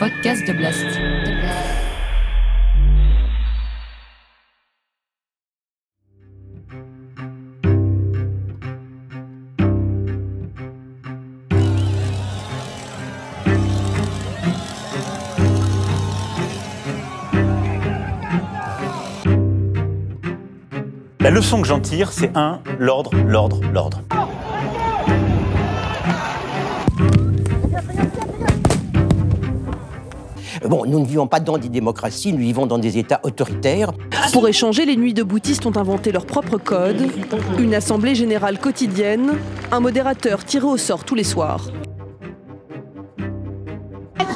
podcast de Blast. La leçon que j'en tire, c'est un, l'ordre, l'ordre, l'ordre. Bon, nous ne vivons pas dans des démocraties, nous vivons dans des États autoritaires. Pour échanger, les nuits de bouddhistes ont inventé leur propre code, une assemblée générale quotidienne, un modérateur tiré au sort tous les soirs.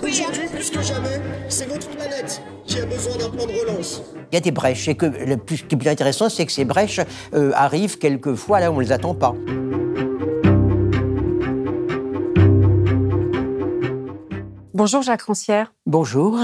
Aujourd'hui, plus que jamais, c'est votre planète qui a besoin d'un plan de relance. Il y a des brèches, et que le plus, ce qui est plus intéressant, c'est que ces brèches euh, arrivent quelquefois là où on ne les attend pas. Bonjour Jacques Rancière. Bonjour.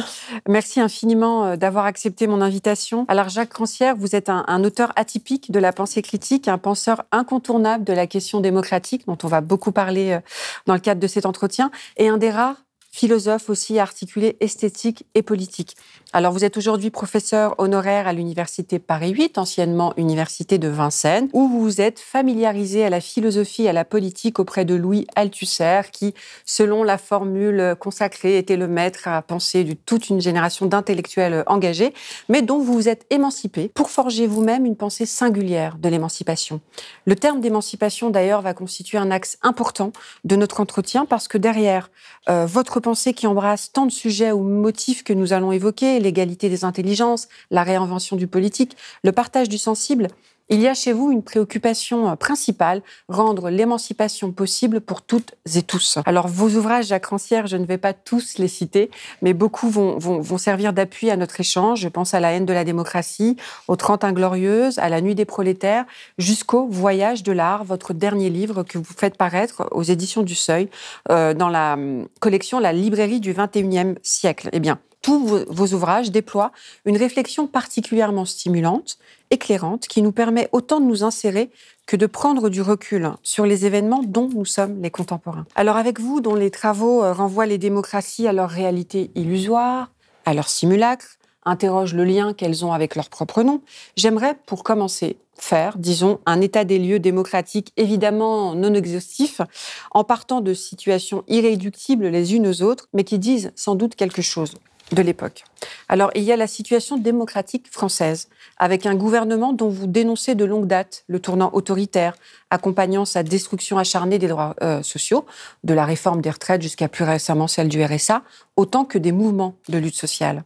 Merci infiniment euh, d'avoir accepté mon invitation. Alors Jacques Rancière, vous êtes un, un, auteur atypique de la pensée critique, un penseur incontournable de la question démocratique dont on va beaucoup parler euh, dans le cadre de cet entretien, et un des rares philosophes aussi articulés esthétique et politique. Alors, vous êtes aujourd'hui professeur honoraire à l'Université Paris 8, anciennement Université de Vincennes, où vous vous êtes familiarisé à la philosophie et à la politique auprès de Louis Althusser, qui, selon la formule consacrée, était le maître à penser de toute une génération d'intellectuels engagés, mais dont vous vous êtes émancipé pour forger vous-même une pensée singulière de l'émancipation. Le terme d'émancipation, d'ailleurs, va constituer un axe important de notre entretien, parce que derrière euh, votre pensée qui embrasse tant de sujets ou motifs que nous allons évoquer, l'égalité des intelligences, la réinvention du politique, le partage du sensible, il y a chez vous une préoccupation principale, rendre l'émancipation possible pour toutes et tous. Alors vos ouvrages, Jacques Rancière, je ne vais pas tous les citer, mais beaucoup vont, servir d'appui à notre échange. Je pense à La haine de la démocratie, aux Trente Inglorieuses, à La nuit des prolétaires, jusqu'au Voyage de l'art, votre dernier livre que vous faites paraître aux éditions du Seuil, euh, dans la hum, collection La librairie du XXIe siècle. Eh bien, tous vos ouvrages déploient une réflexion particulièrement stimulante, éclairante, qui nous permet autant de nous insérer que de prendre du recul sur les événements dont nous sommes les contemporains. Alors avec vous, dont les travaux euh, renvoient les démocraties à leur réalité illusoire, à leur simulacre, interrogent le lien qu'elles ont avec leur propre nom, j'aimerais, pour commencer, faire, disons, un état des lieux démocratique évidemment non exhaustif, en partant de situations irréductibles les unes aux autres, mais qui disent sans doute quelque chose de l'époque. Alors, il y a la situation démocratique française, avec un gouvernement dont vous dénoncez de longue date le tournant autoritaire, accompagnant sa destruction acharnée des droits euh, sociaux, de la réforme des retraites jusqu'à plus récemment celle du RSA, autant que des mouvements de lutte sociale.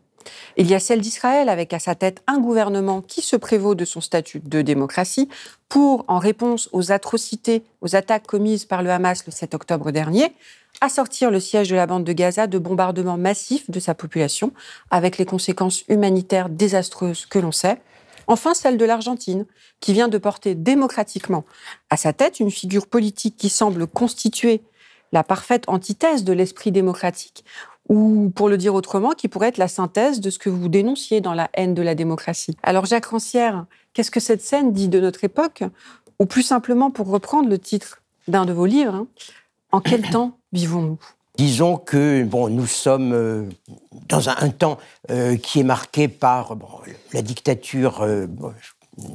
Il y a celle d'Israël, avec à sa tête un gouvernement qui se prévaut de son statut de démocratie pour, en réponse aux atrocités, aux attaques commises par le Hamas le 7 octobre dernier, assortir le siège de la bande de Gaza de bombardements massifs de sa population, avec les conséquences humanitaires désastreuses que l'on sait. Enfin, celle de l'Argentine, qui vient de porter démocratiquement à sa tête une figure politique qui semble constituer la parfaite antithèse de l'esprit démocratique, ou pour le dire autrement, qui pourrait être la synthèse de ce que vous dénonciez dans la haine de la démocratie. Alors Jacques Rancière, qu'est-ce que cette scène dit de notre époque? Ou plus simplement, pour reprendre le titre d'un de vos livres, hein, en quel temps vivons-nous? Disons que bon, nous sommes euh, dans un, un temps euh, qui est marqué par bon, la dictature. Euh,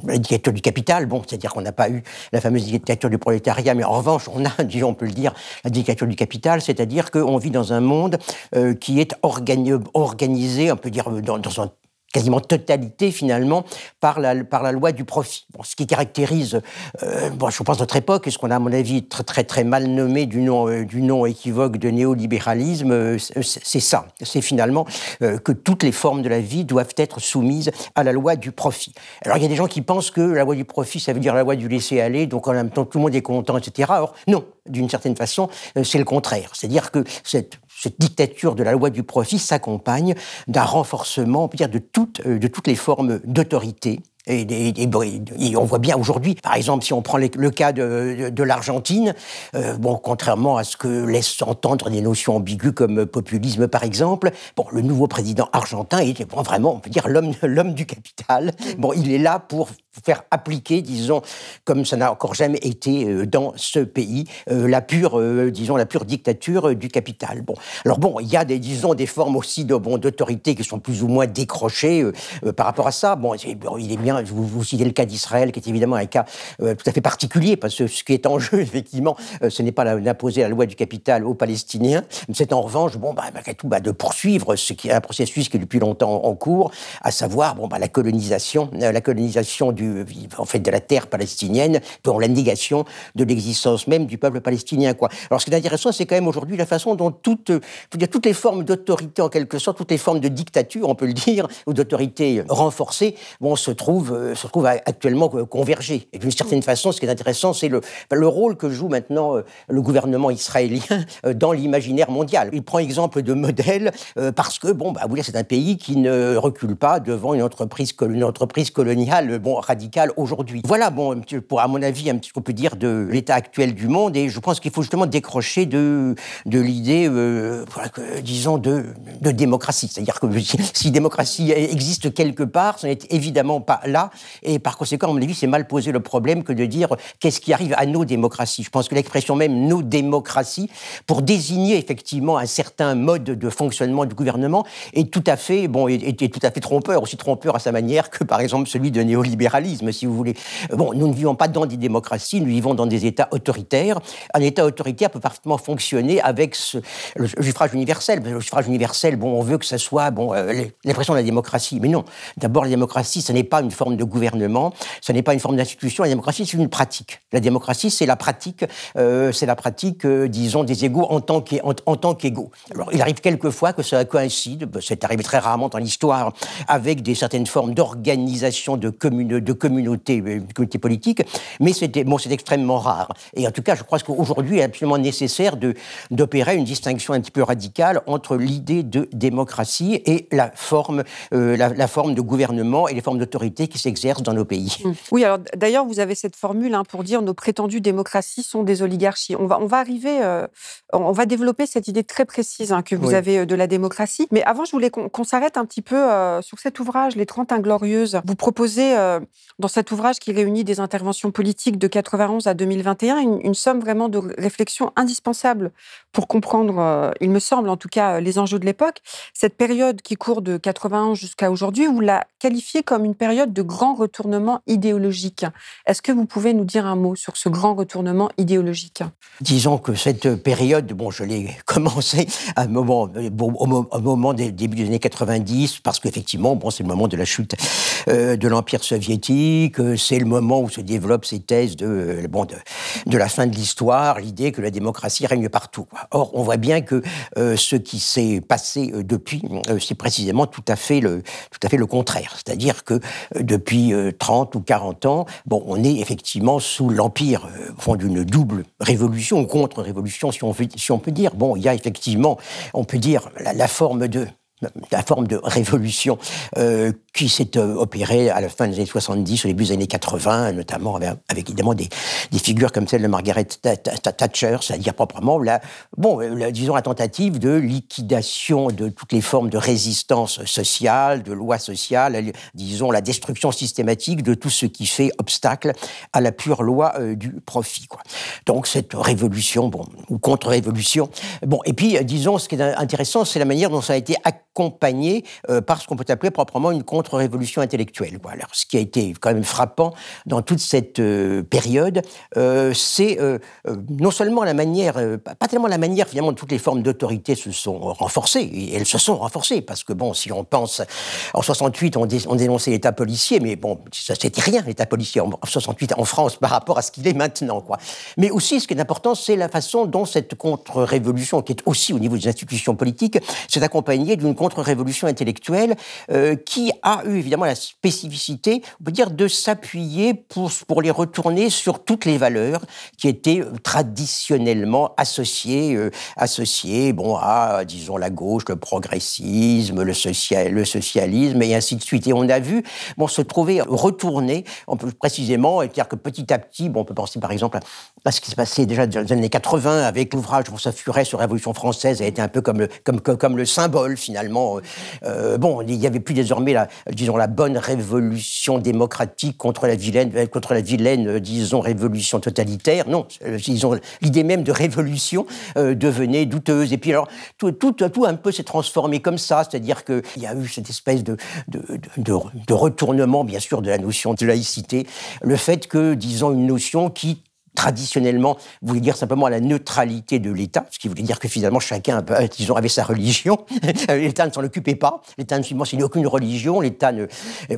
la dictature du capital, bon, c'est-à-dire qu'on n'a pas eu la fameuse dictature du prolétariat, mais en revanche, on a, disons, on peut le dire, la dictature du capital, c'est-à-dire qu'on vit dans un monde euh, qui est organi organisé, on peut dire, dans un quasiment totalité finalement par la, par la loi du profit. Ce qui caractérise, euh, bon, je pense notre époque, et ce qu'on a à mon avis très très très mal nommé du nom euh, du nom équivoque de néolibéralisme, euh, c'est ça. C'est finalement que toutes les formes de la vie doivent être soumises à la loi du profit. Alors il y a des gens qui pensent que la loi du profit, ça veut dire la loi du laisser aller, donc en même temps tout le monde est content, etc. Or non, d'une certaine façon, c'est le contraire. C'est-à-dire que cette cette dictature de la loi du profit s'accompagne d'un renforcement, on peut dire, de toutes, euh, de toutes les formes d'autorité. Et, et, et, on voit bien aujourd'hui, par exemple, si on prend les, le cas de, de, de l'Argentine, euh, bon, contrairement à ce que laissent entendre des notions ambiguës comme populisme, par exemple, bon, le nouveau président argentin est bon, vraiment, on peut dire, l'homme, l'homme du capital. Bon, il est là pour faire appliquer, disons, comme ça n'a encore jamais été euh, dans ce pays, euh, la pure, euh, disons, la pure dictature du capital. Bon, alors bon, il y a des, disons, des formes aussi de bon d'autorité qui sont plus ou moins décrochées par rapport à ça. Bon, il est bien, vous, citez le cas d'Israël, qui est évidemment un cas tout à fait particulier, parce que ce qui est en jeu, effectivement, ce n'est pas d'imposer la loi du capital aux Palestiniens, mais c'est en revanche, bon, bah, malgré tout, bah, de poursuivre ce qui est un processus qui est depuis longtemps en cours, à savoir, bon, bah, la colonisation, la colonisation du en fait, de la terre palestinienne, dont la négation de l'existence même du peuple palestinien. Alors, ce qui est intéressant, c'est quand même aujourd'hui la façon dont toutes, toutes les formes d'autorité, en quelque sorte, toutes les formes de dictature, on peut le dire, ou d'autorité renforcée, bon, se trouvent, euh, se trouvent actuellement converger. Et d'une certaine façon, ce qui est intéressant, c'est le, le rôle que joue maintenant euh, le gouvernement israélien euh, dans l'imaginaire mondial. Il prend exemple de modèle parce que, bon, bah, c'est un pays qui ne recule pas devant une entreprise, coloniale, radicale aujourd'hui. Voilà, bon, à mon avis, un petit qu'on peut dire de l'état actuel du monde, et je pense qu'il faut justement décrocher de, de l'idée, euh, disons, de, de démocratie. C'est-à-dire que si démocratie existe quelque part, ce n'est évidemment pas là, et par conséquent, à mon avis, c'est mal poser le problème que de dire qu'est-ce qui arrive à nos démocraties. Je pense que l'expression même nos démocraties, pour désigner effectivement un certain mode de fonctionnement du gouvernement, est tout à fait, bon, est, est tout à fait trompeur, aussi trompeur à sa manière que, par exemple, celui de néolibéralisme si vous voulez. Bon, nous ne vivons pas dans des démocraties, nous vivons dans des États autoritaires. Un État autoritaire peut parfaitement fonctionner avec le, suffrage universel. Le suffrage universel, bon, on veut que ça soit bon, euh, l'impression de la démocratie. Mais non. D'abord, la démocratie, ce n'est pas une forme de gouvernement, ce n'est pas une forme d'institution. La démocratie, c'est une pratique. La démocratie, c'est la pratique, euh, c'est la pratique, euh, disons, des égaux en tant qu'égaux. Alors, il arrive quelquefois que ça coïncide, c'est arrivé très rarement dans l'histoire, avec des certaines formes d'organisation de, communautés de communautés, euh, communauté politique, mais c'était bon, c'est extrêmement rare. Et en tout cas, je crois qu'aujourd'hui, il est absolument nécessaire d'opérer une distinction un petit peu radicale entre l'idée de démocratie et la forme, euh, la, forme de gouvernement et les formes d'autorité qui s'exercent dans nos pays. Mmh. Oui, alors d'ailleurs, vous avez cette formule hein, pour dire nos prétendues démocraties sont des oligarchies. On va, on va arriver, euh, on va développer cette idée très précise hein, que vous avez de la démocratie. Mais avant, je voulais qu'on s'arrête un petit peu sur cet ouvrage, Les 30 Inglorieuses. Vous proposez dans cet ouvrage qui réunit des interventions politiques de 91 à 2021, une, somme vraiment de réflexion indispensable pour comprendre, euh, il me semble en tout cas, euh, les enjeux de l'époque. Cette période qui court de 91 jusqu'à aujourd'hui, vous la qualifiez comme une période de grand retournement idéologique. Est-ce que vous pouvez nous dire un mot sur ce grand retournement idéologique? Disons que cette période, bon, je l'ai commencé à un moment, au moment des débuts des années 90, parce qu'effectivement, bon, c'est le moment de la chute euh, de l'Empire soviétique que c'est le moment où se développent ces thèses de, euh, bon, de, la fin de l'histoire, l'idée que la démocratie règne partout. Or, on voit bien que euh, ce qui s'est passé euh, depuis, c'est précisément tout à fait le, tout à fait le contraire. C'est-à-dire que depuis 30 ou 40 ans, bon, on est effectivement sous l'empire d'une double révolution, contre-révolution, si on, si on peut dire. Bon, il y a effectivement, on peut dire, la forme de la forme de révolution euh, qui s'est euh, opérée à la fin des années 70, au début des années 80, notamment avec, évidemment des, figures comme celle de Margaret Thatcher, c'est-à-dire proprement la, bon, euh, disons la tentative de liquidation de toutes les formes de résistance sociale, de loi sociale, disons la destruction systématique de tout ce qui fait obstacle à la pure loi du profit. Donc cette révolution, bon, ou contre-révolution, bon, et puis disons ce qui est intéressant, c'est la manière dont ça a été accompagné euh, par ce qu'on peut appeler proprement une contre-révolution intellectuelle. Alors, ce qui a été quand même frappant dans toute cette euh, période, euh, c'est non seulement la manière, pas tellement la manière finalement, toutes les formes d'autorité se sont renforcées, et elles se sont renforcées, parce que bon, si on pense, en 68, on, on dénonçait l'État policier, mais bon, ça c'était rien, l'État policier en, 68 en France par rapport à ce qu'il est maintenant, quoi. Mais aussi, ce qui est important, c'est la façon dont cette contre-révolution, qui est aussi au niveau des institutions politiques, s'est accompagnée d'une contre-révolution intellectuelle euh, qui a eu évidemment la spécificité, on peut dire, de s'appuyer pour, pour les retourner sur toutes les valeurs qui étaient euh, traditionnellement associées, euh, associées bon, à, disons, la gauche, le progressisme, le, social, le socialisme, et ainsi de suite. Et on a vu bon, se trouver retourner, on peut précisément, c'est-à-dire que petit à petit, bon, on peut penser par exemple ce qui s'est passé déjà dans les années 80 avec l'ouvrage François Furet sur la Révolution française a été un peu comme le, comme, comme, le symbole finalement. Euh, bon, il n'y avait plus désormais la, disons, la bonne révolution démocratique contre la vilaine, euh, contre la vilaine, euh, disons, révolution totalitaire. Non, disons, l'idée même de révolution devenait douteuse. Et puis alors, tout, tout, tout un peu s'est transformé comme ça, c'est-à-dire qu'il y a eu cette espèce de, de, de retournement, bien sûr, de la notion de laïcité, le fait que, disons, une notion qui traditionnellement voulait dire simplement la neutralité de l'État, ce qui voulait dire que finalement chacun, disons, avait sa religion. L'État ne s'en occupait pas. L'État ne n'enseignait aucune religion. L'État ne,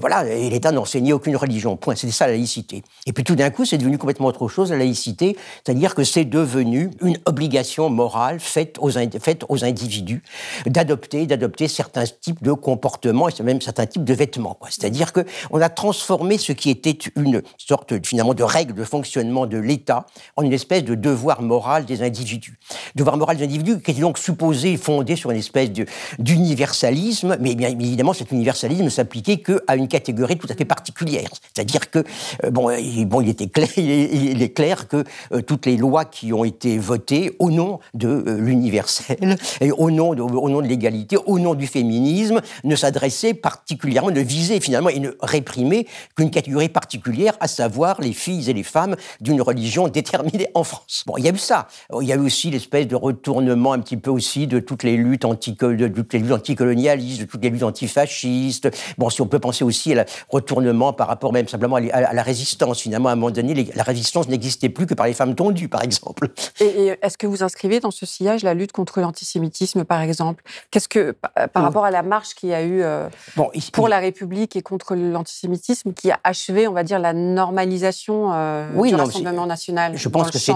voilà, n'enseignait aucune religion. Point. C'était ça la laïcité. Et puis tout d'un coup, c'est devenu complètement autre chose la laïcité, c'est-à-dire que c'est devenu une obligation morale faite aux, faite aux individus d'adopter, d'adopter certains types de comportements et même certains types de vêtements. C'est-à-dire que on a transformé ce qui était une sorte finalement de règle de fonctionnement de l'État en une espèce de devoir moral des individus. Devoir moral des individus qui était donc supposé fondé sur une espèce d'universalisme, mais bien évidemment cet universalisme s'appliquait qu'à une catégorie tout à fait particulière. C'est-à-dire que, euh, bon, il, bon, il était clair, il est, clair que euh, toutes les lois qui ont été votées au nom de euh, l'universel, au nom de, au nom de l'égalité, au nom du féminisme, ne s'adressaient particulièrement, ne visaient finalement et ne réprimaient qu'une catégorie particulière, à savoir les filles et les femmes d'une religion déterminée en France. Bon, il y a eu ça. Il y a eu aussi l'espèce de retournement un petit peu aussi de toutes les luttes, anti de toutes les luttes anticolonialistes, de toutes les luttes antifascistes. Bon, si on peut penser aussi à retournement par rapport même simplement à la résistance. Finalement, à un moment donné, la résistance n'existait plus que par les femmes tondues, par exemple. Et, est-ce que vous inscrivez dans ce sillage la lutte contre l'antisémitisme, par exemple? Qu'est-ce que, par rapport à la marche qu'il y a eu euh, bon, pour la République et contre l'antisémitisme, qui a achevé, on va dire, la normalisation euh, oui, du Rassemblement national je pense que c'est,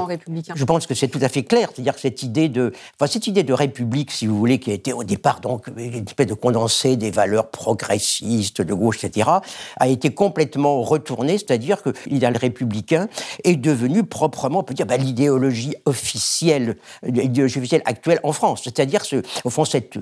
Je pense que c'est tout à fait clair. C'est-à-dire que cette idée de, enfin, cette idée de république, si vous voulez, qui a été au départ donc une espèce de condensé des valeurs progressistes de gauche, etc., a été complètement retournée. C'est-à-dire que l'idéal républicain est devenu proprement, on peut dire, bah, l'idéologie officielle, l'idéologie officielle actuelle en France. C'est-à-dire, ce, au fond, cette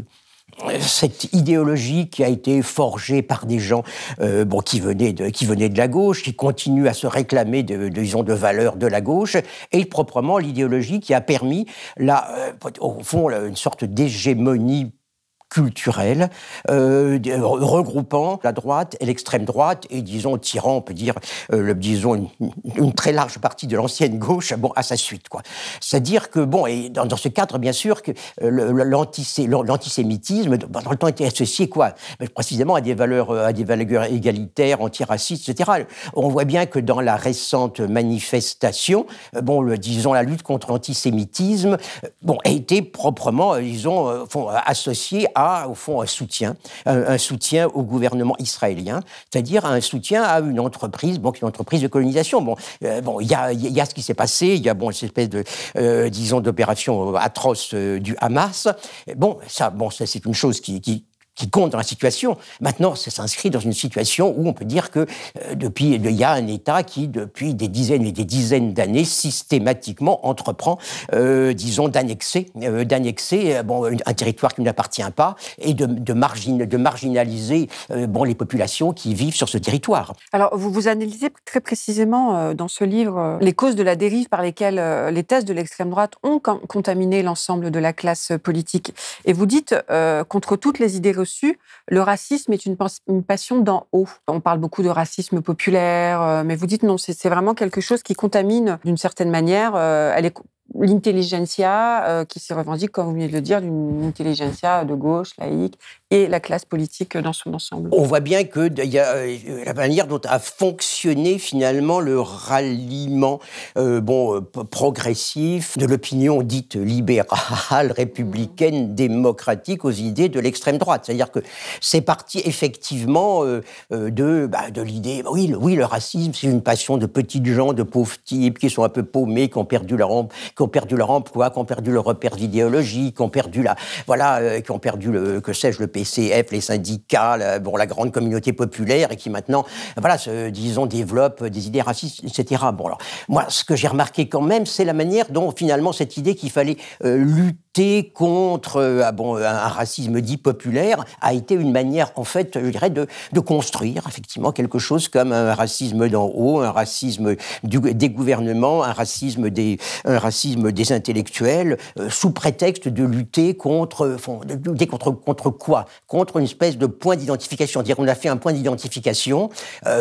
cette idéologie qui a été forgée par des gens euh, bon, qui, venaient de, qui venaient de la gauche, qui continuent à se réclamer de, disons, de valeurs de la gauche, et proprement l'idéologie qui a permis, là, euh, au fond, une sorte d'hégémonie culturel, euh, regroupant la droite et l'extrême droite, et disons tirant, on peut dire, euh, le, disons une, très large partie de l'ancienne gauche, bon, à sa suite, quoi. C'est-à-dire que bon, et dans, ce cadre, bien sûr, que euh, l'antisémitisme, dans le temps, était associé quoi Précisément à des valeurs, à des valeurs égalitaires, antiracistes, etc. On voit bien que dans la récente manifestation, bon, le, disons la lutte contre l'antisémitisme, bon, a été proprement, disons, associée à au fond, un soutien, un, soutien au gouvernement israélien, c'est-à-dire un soutien à une entreprise, bon, une entreprise de colonisation. Bon, euh, bon, il y a, y a, ce qui s'est passé, il y a bon, cette espèce de, euh, disons, d'opération atroce euh, du Hamas. Bon, ça, bon, ça, c'est une chose qui, qui qui compte dans la situation. Maintenant, ça s'inscrit dans une situation où on peut dire que euh, depuis, il y a un État qui, depuis des dizaines et des dizaines d'années, systématiquement entreprend, euh, disons, d'annexer, euh, d'annexer bon, un territoire qui ne appartient pas et de, de, de marginaliser bon, les populations qui vivent sur ce territoire. Alors, vous vous analysez très précisément dans ce livre les causes de la dérive par lesquelles les thèses de l'extrême droite ont contaminé l'ensemble de la classe politique. Et vous dites, contre toutes les idées le racisme est une, passion d'en haut. On parle beaucoup de racisme populaire, euh, mais vous dites non, c'est vraiment quelque chose qui contamine d'une certaine manière. Euh, l'intelligentsia euh, qui se revendique, comme vous venez de le dire, d'une intelligentsia de gauche, laïque, et la classe politique dans son ensemble. On voit bien que y a, euh, la manière dont a fonctionné finalement le ralliement euh, bon, progressif de l'opinion dite libérale, républicaine, mmh. démocratique aux idées de l'extrême droite. C'est-à-dire que c'est parti effectivement de, bah, de l'idée, oui, le, oui, le racisme, c'est une passion de petites gens, de pauvres types qui sont un peu paumés, qui ont perdu leur, qui ont perdu leur emploi, qui ont perdu leur repère d'idéologie, qui ont perdu la, voilà, euh, perdu le, que sais-je, le PCF, les syndicats, la, bon, la grande communauté populaire, et qui maintenant, voilà, se, disons, développent des idées racistes, etc. Bon, alors, moi, ce que j'ai remarqué quand même, c'est la manière dont finalement cette idée qu'il fallait euh, lutter contre ah bon, un racisme dit populaire a été une manière, en fait, je dirais, de, construire effectivement quelque chose comme un racisme d'en haut, un racisme des gouvernements, un racisme des, intellectuels, sous prétexte de lutter contre, de contre quoi? Contre une espèce de point d'identification. Dire on a fait un point d'identification.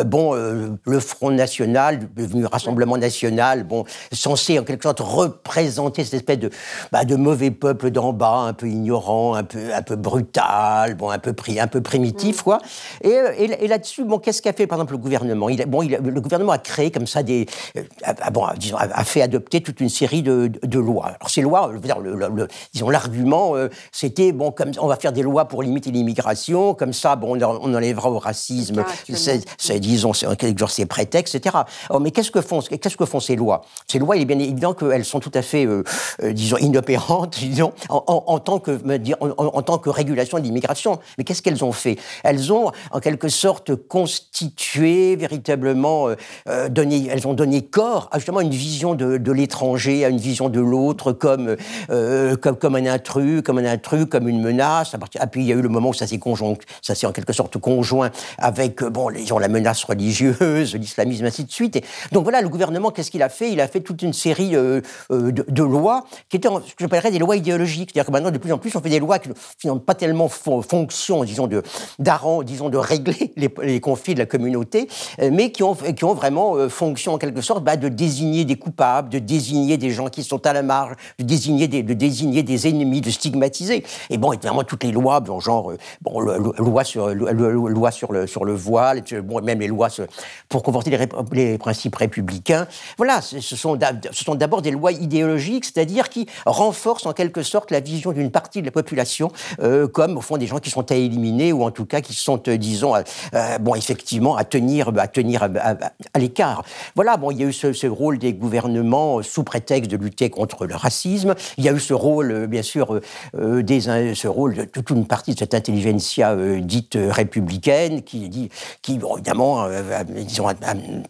bon, le Front National, devenu Rassemblement National, bon, censé en quelque sorte représenter cette espèce de, bah, de mauvais peuple d'en bas, un peu ignorant, un peu, un peu brutal, bon, un peu, un peu primitif, quoi. Et, et, là-dessus, bon, qu'est-ce qu'a fait, par exemple, le gouvernement? Il, bon, il, Le gouvernement a créé comme ça des... Euh, bon, disons, a, fait adopter toute une série de, de, lois. Alors ces lois, je veux dire, le, disons, l'argument, euh, c'était, bon, comme on va faire des lois pour limiter l'immigration, comme ça, bon, on, enlèvera au racisme, c'est, disons, c'est, quelque sorte, ces prétextes, etc. Mais qu'est-ce que font, qu'est-ce que font ces lois? Ces lois, il est bien évident qu'elles sont tout à fait, euh, euh, disons, inopérantes, en, tant que, régulation de l'immigration. Mais qu'est-ce qu'elles ont fait? Elles ont, en quelque sorte, constitué véritablement, euh, donné, elles ont donné corps à justement une vision de, l'étranger, à une vision de l'autre comme, comme, comme un intrus, comme un intrus, comme une menace. Et puis il y a eu le moment où ça s'est conjoint, ça s'est en quelque sorte conjoint avec, bon, les, la menace religieuse, l'islamisme, ainsi de suite. Et donc voilà, le gouvernement, qu'est-ce qu'il a fait? Il a fait toute une série euh, euh, de, lois qui étaient que j'appellerais des lois idéologiques. C'est-à-dire que maintenant, de plus en plus, on fait des lois qui n'ont pas tellement fonction, disons, de, disons, de régler les, conflits de la communauté, euh, mais qui ont, qui ont vraiment fonction, en quelque sorte, bah, de désigner des coupables, de désigner des gens qui sont à la marge, de désigner des, de désigner des ennemis, de stigmatiser. Et bon, évidemment, toutes les lois, genre, bon, loi sur, loi sur le, sur le voile, bon, même les lois pour conforter les, les principes républicains. Voilà, ce sont d'abord des lois idéologiques, c'est-à-dire qui renforcent en quelque sorte la vision d'une partie de la population euh, comme, au fond, des gens qui sont à éliminer ou en tout cas qui sont, euh, disons, euh, bon, effectivement, à tenir, à, tenir à, l'écart. Voilà, bon, il y a eu ce, rôle des gouvernements sous prétexte de lutter contre le racisme. Il y a eu ce rôle, bien sûr, ce rôle de toute une partie de cette intelligentsia dite républicaine qui, dit, qui bon, évidemment, disons, a,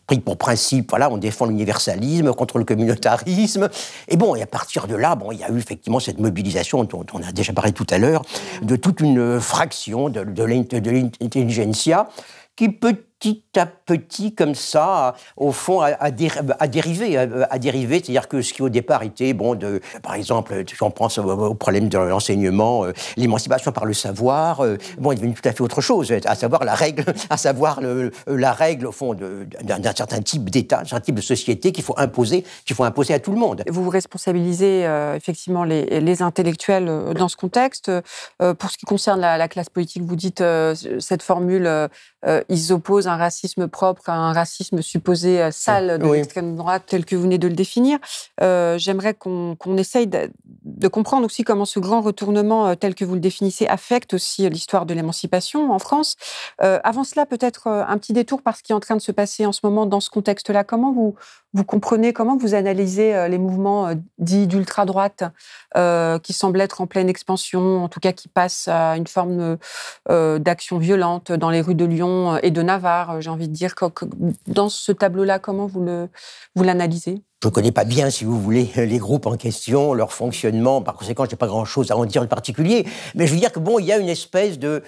pris pour principe, voilà, on défend l'universalisme contre le communautarisme. Et bon, et à partir de là, bon, il y a eu effectivement cette mobilisation dont on a déjà parlé tout à l'heure, de toute une fraction de, de l'intelligentsia qui peut petit à petit, comme ça, au fond, à, dériver, à, dériver. C'est-à-dire que ce qui au départ était, bon, par exemple, on pense au problème de l'enseignement, euh, l'émancipation par le savoir, euh, bon, est devenu tout à fait autre chose, à savoir la règle, à savoir la règle, au fond, d'un certain type d'État, d'un certain type de société qu'il faut imposer, faut imposer à tout le monde. Vous responsabilisez euh, effectivement les, intellectuels dans ce contexte. pour ce qui concerne la, la classe politique, vous dites cette formule, ils opposent un racisme propre à un racisme supposé euh, sale de l'extrême droite tel que vous venez de le définir. Euh, j'aimerais qu'on essaye de, comprendre aussi comment ce grand retournement euh, tel que vous le définissez affecte aussi l'histoire de l'émancipation en France. avant cela, peut-être un petit détour par ce qui est en train de se passer en ce moment dans ce contexte-là. Comment vous, vous comprenez, comment vous analysez les mouvements dits d'ultra-droite qui semblent être en pleine expansion, en tout cas qui passent à une forme d'action violente dans les rues de Lyon et de Navarre euh, j'ai envie de dire. Dans ce tableau-là, comment vous l'analysez vous je ne connais pas bien, si vous voulez, les groupes en question, leur fonctionnement. Par conséquent, je n'ai pas grand-chose à en dire en particulier. Mais je veux dire que bon, il y a une espèce de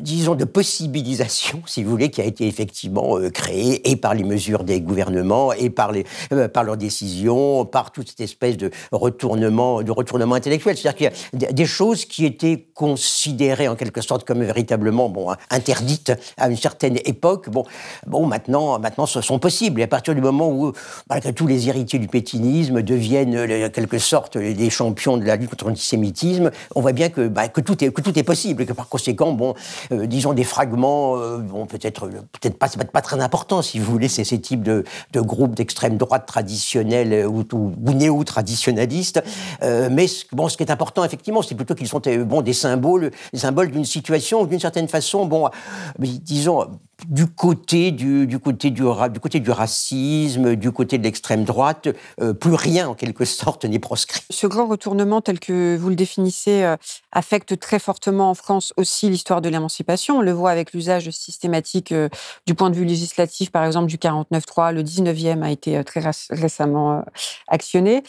disons, de possibilisation, si vous voulez, qui a été effectivement euh, créée et par les mesures des gouvernements et par, les, euh, par leurs décisions, par toute cette espèce de retournement, de retournement intellectuel. C'est-à-dire qu'il y a des choses qui étaient considérées en quelque sorte comme véritablement bon, interdites à une certaine époque. Bon, bon maintenant, maintenant, ce sont possibles. Et à partir du moment où, malgré tous les héritiers du pétinisme deviennent, euh, en quelque sorte, des champions de la lutte contre l'antisémitisme, on voit bien que, bah, que, tout est, que tout est possible et que par conséquent, bon, euh, disons, des fragments, euh, bon, peut-être peut-être pas, pas très important, si vous voulez, c'est ces types de, de groupes d'extrême droite traditionnels euh, ou, ou, néo-traditionnalistes. mais bon, ce qui est important, effectivement, c'est plutôt qu'ils sont bon, des symboles, des symboles d'une situation, d'une certaine façon, bon, disons, du côté du, du côté du, du, côté du racisme, du côté de l'extrême droite, euh, plus rien en quelque sorte n'est proscrit. Ce grand retournement tel que vous le définissez euh, affecte très fortement en France aussi l'histoire de l'émancipation. On le voit avec l'usage systématique euh, du point de vue législatif, par exemple du 49.3. Le 19e a été très récemment actionné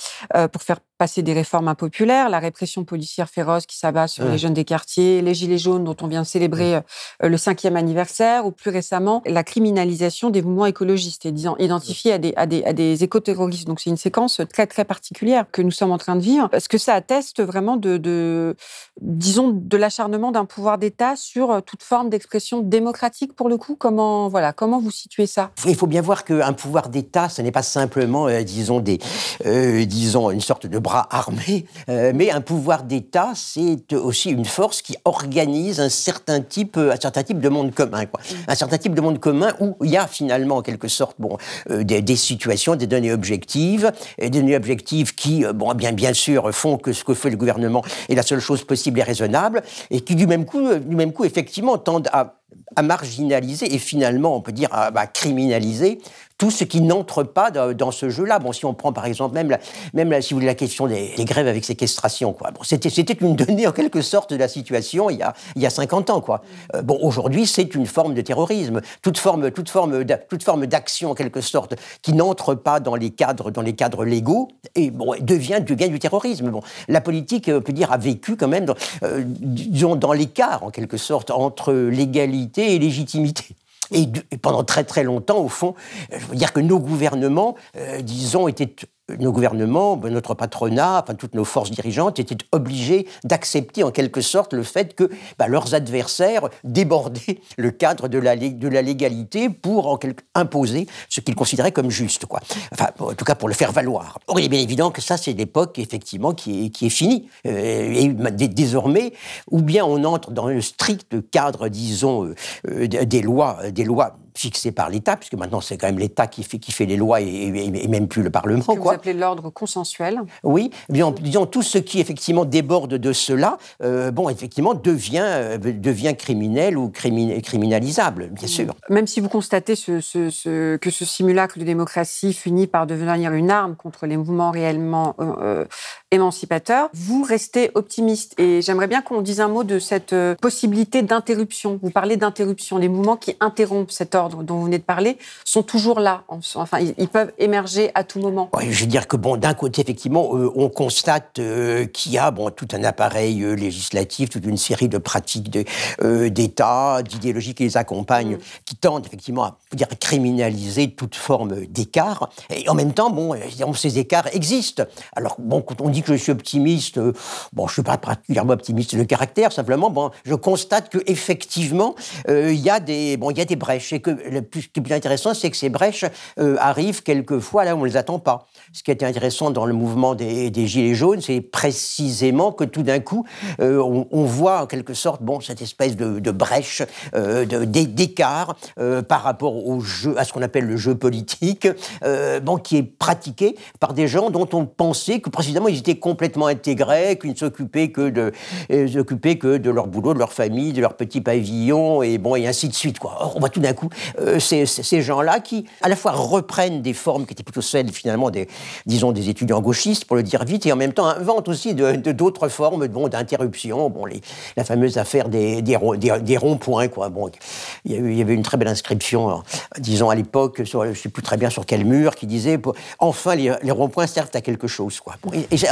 pour faire passer des réformes impopulaires, la répression policière féroce qui s'abat sur les jeunes des quartiers, les gilets jaunes dont on vient de célébrer euh, le cinquième anniversaire, ou plus récemment la criminalisation des mouvements écologistes et disant identifiés à des, à des, à des écoterroristes. Donc c'est une séquence très très particulière que nous sommes en train de vivre, parce que ça atteste vraiment de, de disons, de l'acharnement d'un pouvoir d'État sur toute forme d'expression démocratique pour le coup. Comment voilà, comment vous situez ça? Il faut bien voir qu'un pouvoir d'État, ce n'est pas simplement, euh, disons, des, euh, disons, une sorte de bras armé, euh, mais un pouvoir d'État, c'est aussi une force qui organise un certain type, un certain type de monde commun. Mm. Un certain type de monde commun où il y a finalement, en quelque sorte, bon, des, des, situations, des données objectives, des données objectives qui, bon, bien, bien sûr, font que ce que fait le gouvernement est la seule chose possible et raisonnable, et qui, du même coup, du même coup, effectivement, tendent à marginaliser et finalement, on peut dire, à, à criminaliser tout ce qui n'entre pas dans, ce jeu-là. Bon, si on prend par exemple même, la, même si vous voulez, la question des, grèves avec séquestration, quoi. Bon, c'était, une donnée en quelque sorte de la situation il y a, il y a 50 ans, quoi. Euh, bon, aujourd'hui, c'est une forme de terrorisme. Toute forme, toute forme, toute forme d'action en quelque sorte qui n'entre pas dans les cadres, dans les cadres légaux, et bon, devient, devient du terrorisme. Bon, la politique, on peut dire, a vécu quand même, dans, euh, disons, dans l'écart en quelque sorte entre légalité et légitimité. Et, pendant très très longtemps, au fond, je veux dire que nos gouvernements, euh, disons, étaient nos gouvernements, notre patronat, enfin toutes nos forces dirigeantes étaient obligés d'accepter en quelque sorte le fait que bah, leurs adversaires débordaient le cadre de la, de la légalité pour imposer ce qu'ils considéraient comme juste, quoi. Enfin, en tout cas pour le faire valoir. Or, il est bien évident que ça, c'est l'époque effectivement qui est, qui est finie. Euh, et désormais, ou bien on entre dans le strict cadre, disons, euh, euh, des lois, des lois fixé par l'État, puisque maintenant c'est quand même l'État qui fait, qui fait les lois et, même plus le Parlement. Que quoi. vous appelez l'ordre consensuel. Oui, disons, disons, tout ce qui effectivement déborde de cela, euh, bon, effectivement, devient, euh, devient criminel ou criminalisable, bien sûr. Même si vous constatez ce, que ce simulacre de démocratie finit par devenir une arme contre les mouvements réellement euh, émancipateurs, vous restez optimiste. Et j'aimerais bien qu'on dise un mot de cette possibilité d'interruption. Vous parlez d'interruption, les mouvements qui interrompent cet ordre dont vous venez de parler sont toujours là. Enfin, ils, peuvent émerger à tout moment. je veux dire que bon, d'un côté, effectivement, euh, on constate euh, qu'il y a bon tout un appareil euh, législatif, toute une série de pratiques d'État, d'idéologies qui les accompagnent, mm. qui tendent effectivement à dire criminaliser toute forme d'écart. Et en même temps, bon, ces écarts existent. Alors bon, quand on dit que je suis optimiste, bon, je suis pas particulièrement optimiste de caractère. Simplement, bon, je constate que effectivement, il y a des bon, il y a des brèches et que le plus, qui est plus intéressant, c'est que ces brèches euh, arrivent quelquefois là où on les attend pas. Ce qui est intéressant dans le mouvement des, Gilets jaunes, c'est précisément que tout d'un coup, euh, on, voit en quelque sorte bon, cette espèce de, brèche, euh, d'écart par rapport au jeu, à ce qu'on appelle le jeu politique, bon, qui est pratiqué par des gens dont on pensait que précisément ils étaient complètement intégrés, qu'ils ne s'occupaient que de, s'occupaient que de leur boulot, de leur famille, de leur petit pavillon, et bon, et ainsi de suite. Quoi. Or, on voit tout d'un coup euh, ces, gens-là qui, à la fois, reprennent des formes qui étaient plutôt celles, finalement, des, disons, des étudiants gauchistes, pour le dire vite, et en même temps inventent aussi d'autres de, formes bon, d'interruption. Bon, les, la fameuse affaire des, des, des, ronds-points, quoi. Bon, il y, avait une très belle inscription, disons, à l'époque, je ne sais plus très bien sur quel mur, qui disait Enfin, les, ronds-points servent à quelque chose, quoi.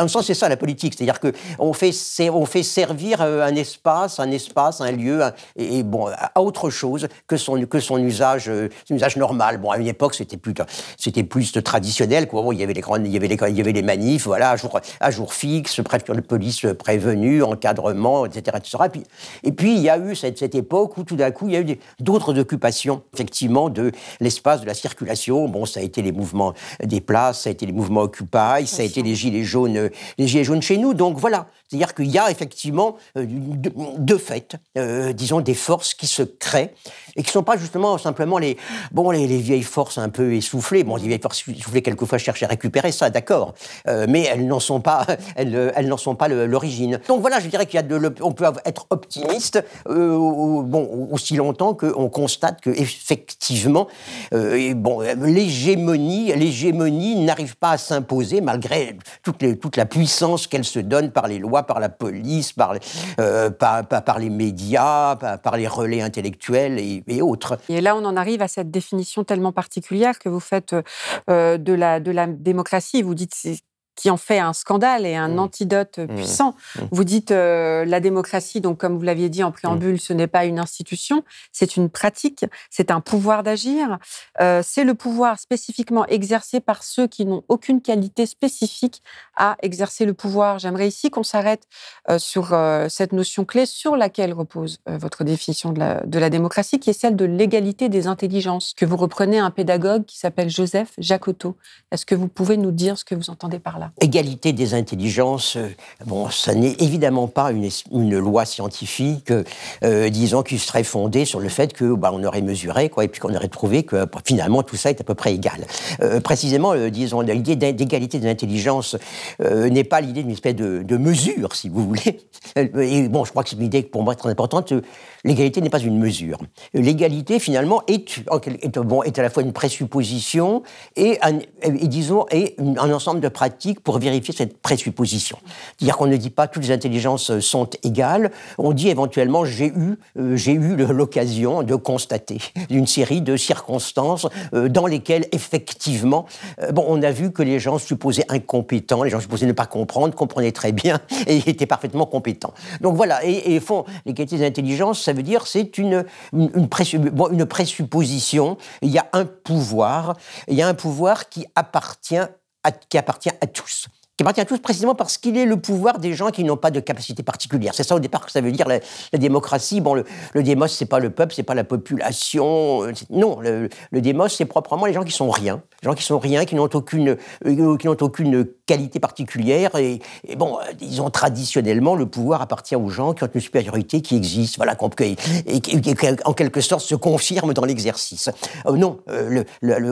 Sens, c'est ça la politique, c'est-à-dire qu'on fait, on fait servir euh, un espace, un espace, un lieu, et, bon, à autre chose que son, que son usage, euh, usage normal. Bon, à une époque, c'était plus, c'était plus traditionnel. Quoi. Bon, il y avait les grandes, il y avait les, il y avait les manifs, voilà, à jour, à jour fixe, préfecture de police prévenue, encadrement, etc., etc. Et puis, et puis il y a eu cette, cette époque où tout d'un coup, il y a eu d'autres occupations, effectivement, de l'espace de la circulation. Bon, ça a été les mouvements des places, ça a été les mouvements Occupy, ça a été les gilets jaunes, les gilets jaunes chez nous. Donc voilà, c'est-à-dire qu'il y a effectivement, euh, de, fait, euh, disons, des forces qui se créent et qui ne sont pas justement simplement les, bon, les, vieilles forces un peu essoufflées. Bon, les vieilles forces essoufflées, quelquefois, cherchent à récupérer ça, d'accord. Euh, mais elles n'en sont pas, elles, n'en sont pas l'origine. Donc voilà, je dirais qu'il peut être optimiste, bon, aussi longtemps qu'on constate que effectivement, bon, l'hégémonie, l'hégémonie n'arrive pas à s'imposer malgré toute, toute la puissance qu'elle se donne par les lois par la police, par, euh, par, par, les médias, par, les relais intellectuels et, autres. Et là, on en arrive à cette définition tellement particulière que vous faites euh, de, la, de la démocratie. Vous dites qui en fait un scandale et un Mmh. antidote Mmh. puissant. Mmh. Vous dites euh, la démocratie, donc comme vous l'aviez dit en préambule, ce n'est pas une institution, c'est une pratique, c'est un pouvoir d'agir. Euh, c'est le pouvoir spécifiquement exercé par ceux qui n'ont aucune qualité spécifique à exercer le pouvoir. J'aimerais ici qu'on s'arrête euh, sur euh, cette notion clé sur laquelle repose euh, votre définition de la, de la démocratie, qui est celle de l'égalité des intelligences, que vous reprenez un pédagogue qui s'appelle Joseph Jacotot. Est-ce que vous pouvez nous dire ce que vous entendez par là? Égalité des intelligences, euh, bon, ça n'est évidemment pas une, loi scientifique, euh, disons, qui serait fondée sur le fait que bah, on aurait mesuré, quoi, et puis qu'on aurait trouvé que bah, finalement tout ça est à peu près égal. Euh, précisément, disons, l'idée d'é- d'égalité des intelligences n'est pas l'idée d'une espèce de, de mesure, si vous voulez. Et bon, je crois que c'est une idée pour moi très importante. L'égalité n'est pas une mesure. L'égalité, finalement, est, à la fois une présupposition et, un, disons, un ensemble de pratiques pour vérifier cette présupposition. C'est-à-dire qu'on ne dit pas toutes les intelligences sont égales, on dit éventuellement j'ai eu, euh, j'ai eu l'occasion de constater une série de circonstances euh, dans lesquelles, effectivement, euh, bon, on a vu que les gens supposés incompétents, les gens supposés ne pas comprendre, comprenaient très bien et étaient parfaitement compétents. Donc voilà, et, et font l'égalité des intelligences, ça veut dire c'est une, une, une bon, une présupposition, il y a un pouvoir, il y a un pouvoir qui appartient à, qui appartient à tous qui appartient à tous précisément parce qu'il est le pouvoir des gens qui n'ont pas de capacité particulière. C'est ça au départ que ça veut dire la, démocratie. Bon, le, le démos, c'est pas le peuple, c'est pas la population. euh, Non, le, le démos, c'est proprement les gens qui sont rien, les gens qui sont rien, qui n'ont aucune, euh, qui n'ont aucune qualité particulière. Et, et bon, euh, disons traditionnellement, le pouvoir appartient aux gens qui ont une supériorité qui existe, voilà, et, qui, en quelque sorte se confirme dans l'exercice. Euh, non, euh,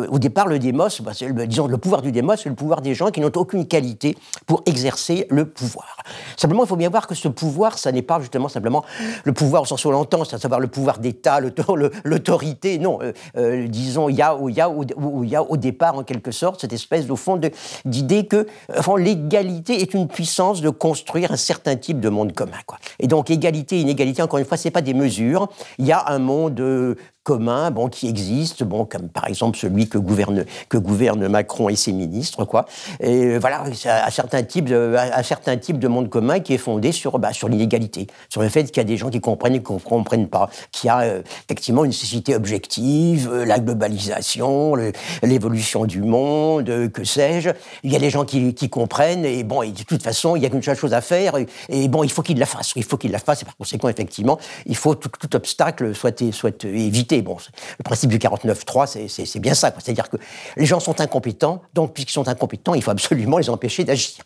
au départ, le démos, bah, disons, le pouvoir du démos, c'est le pouvoir des gens qui n'ont aucune qualité pour exercer le pouvoir. Simplement, il faut bien voir que ce pouvoir, ça n'est pas justement simplement le pouvoir au sens où on l'entend, à savoir le pouvoir d'État, l'autorité. Non, euh, euh, disons, il y, y y a au départ, en quelque sorte, cette espèce, au fond, d'idée que enfin, l'égalité est une puissance de construire un certain type de monde commun. Quoi. Et donc, égalité, inégalité, encore une fois, c'est pas des mesures. Il y a un monde euh, commun, bon, qui existe, bon, comme par exemple celui que gouverne, que gouverne Macron et ses ministres, quoi. Et euh, voilà, c'est un certain type de, un certain type de monde commun qui est fondé sur, bah, sur l'inégalité, sur le fait qu'il y a des gens qui comprennent et qui ne comprennent pas, qu'il y a euh, effectivement une nécessité objective, euh, la globalisation, l'évolution du monde, que sais-je. Il y a des gens qui, comprennent et bon, de toute façon, il y a qu'une seule chose à faire et, bon, il faut qu'ils la fassent. Il faut qu'ils la fassent et par conséquent, effectivement, il faut tout, obstacle soit, soit évité. Bon, le principe du 49.3, c'est- bien ça. C'est-à-dire que les gens sont incompétents, donc puisqu'ils sont incompétents, il faut absolument les empêcher d'agir.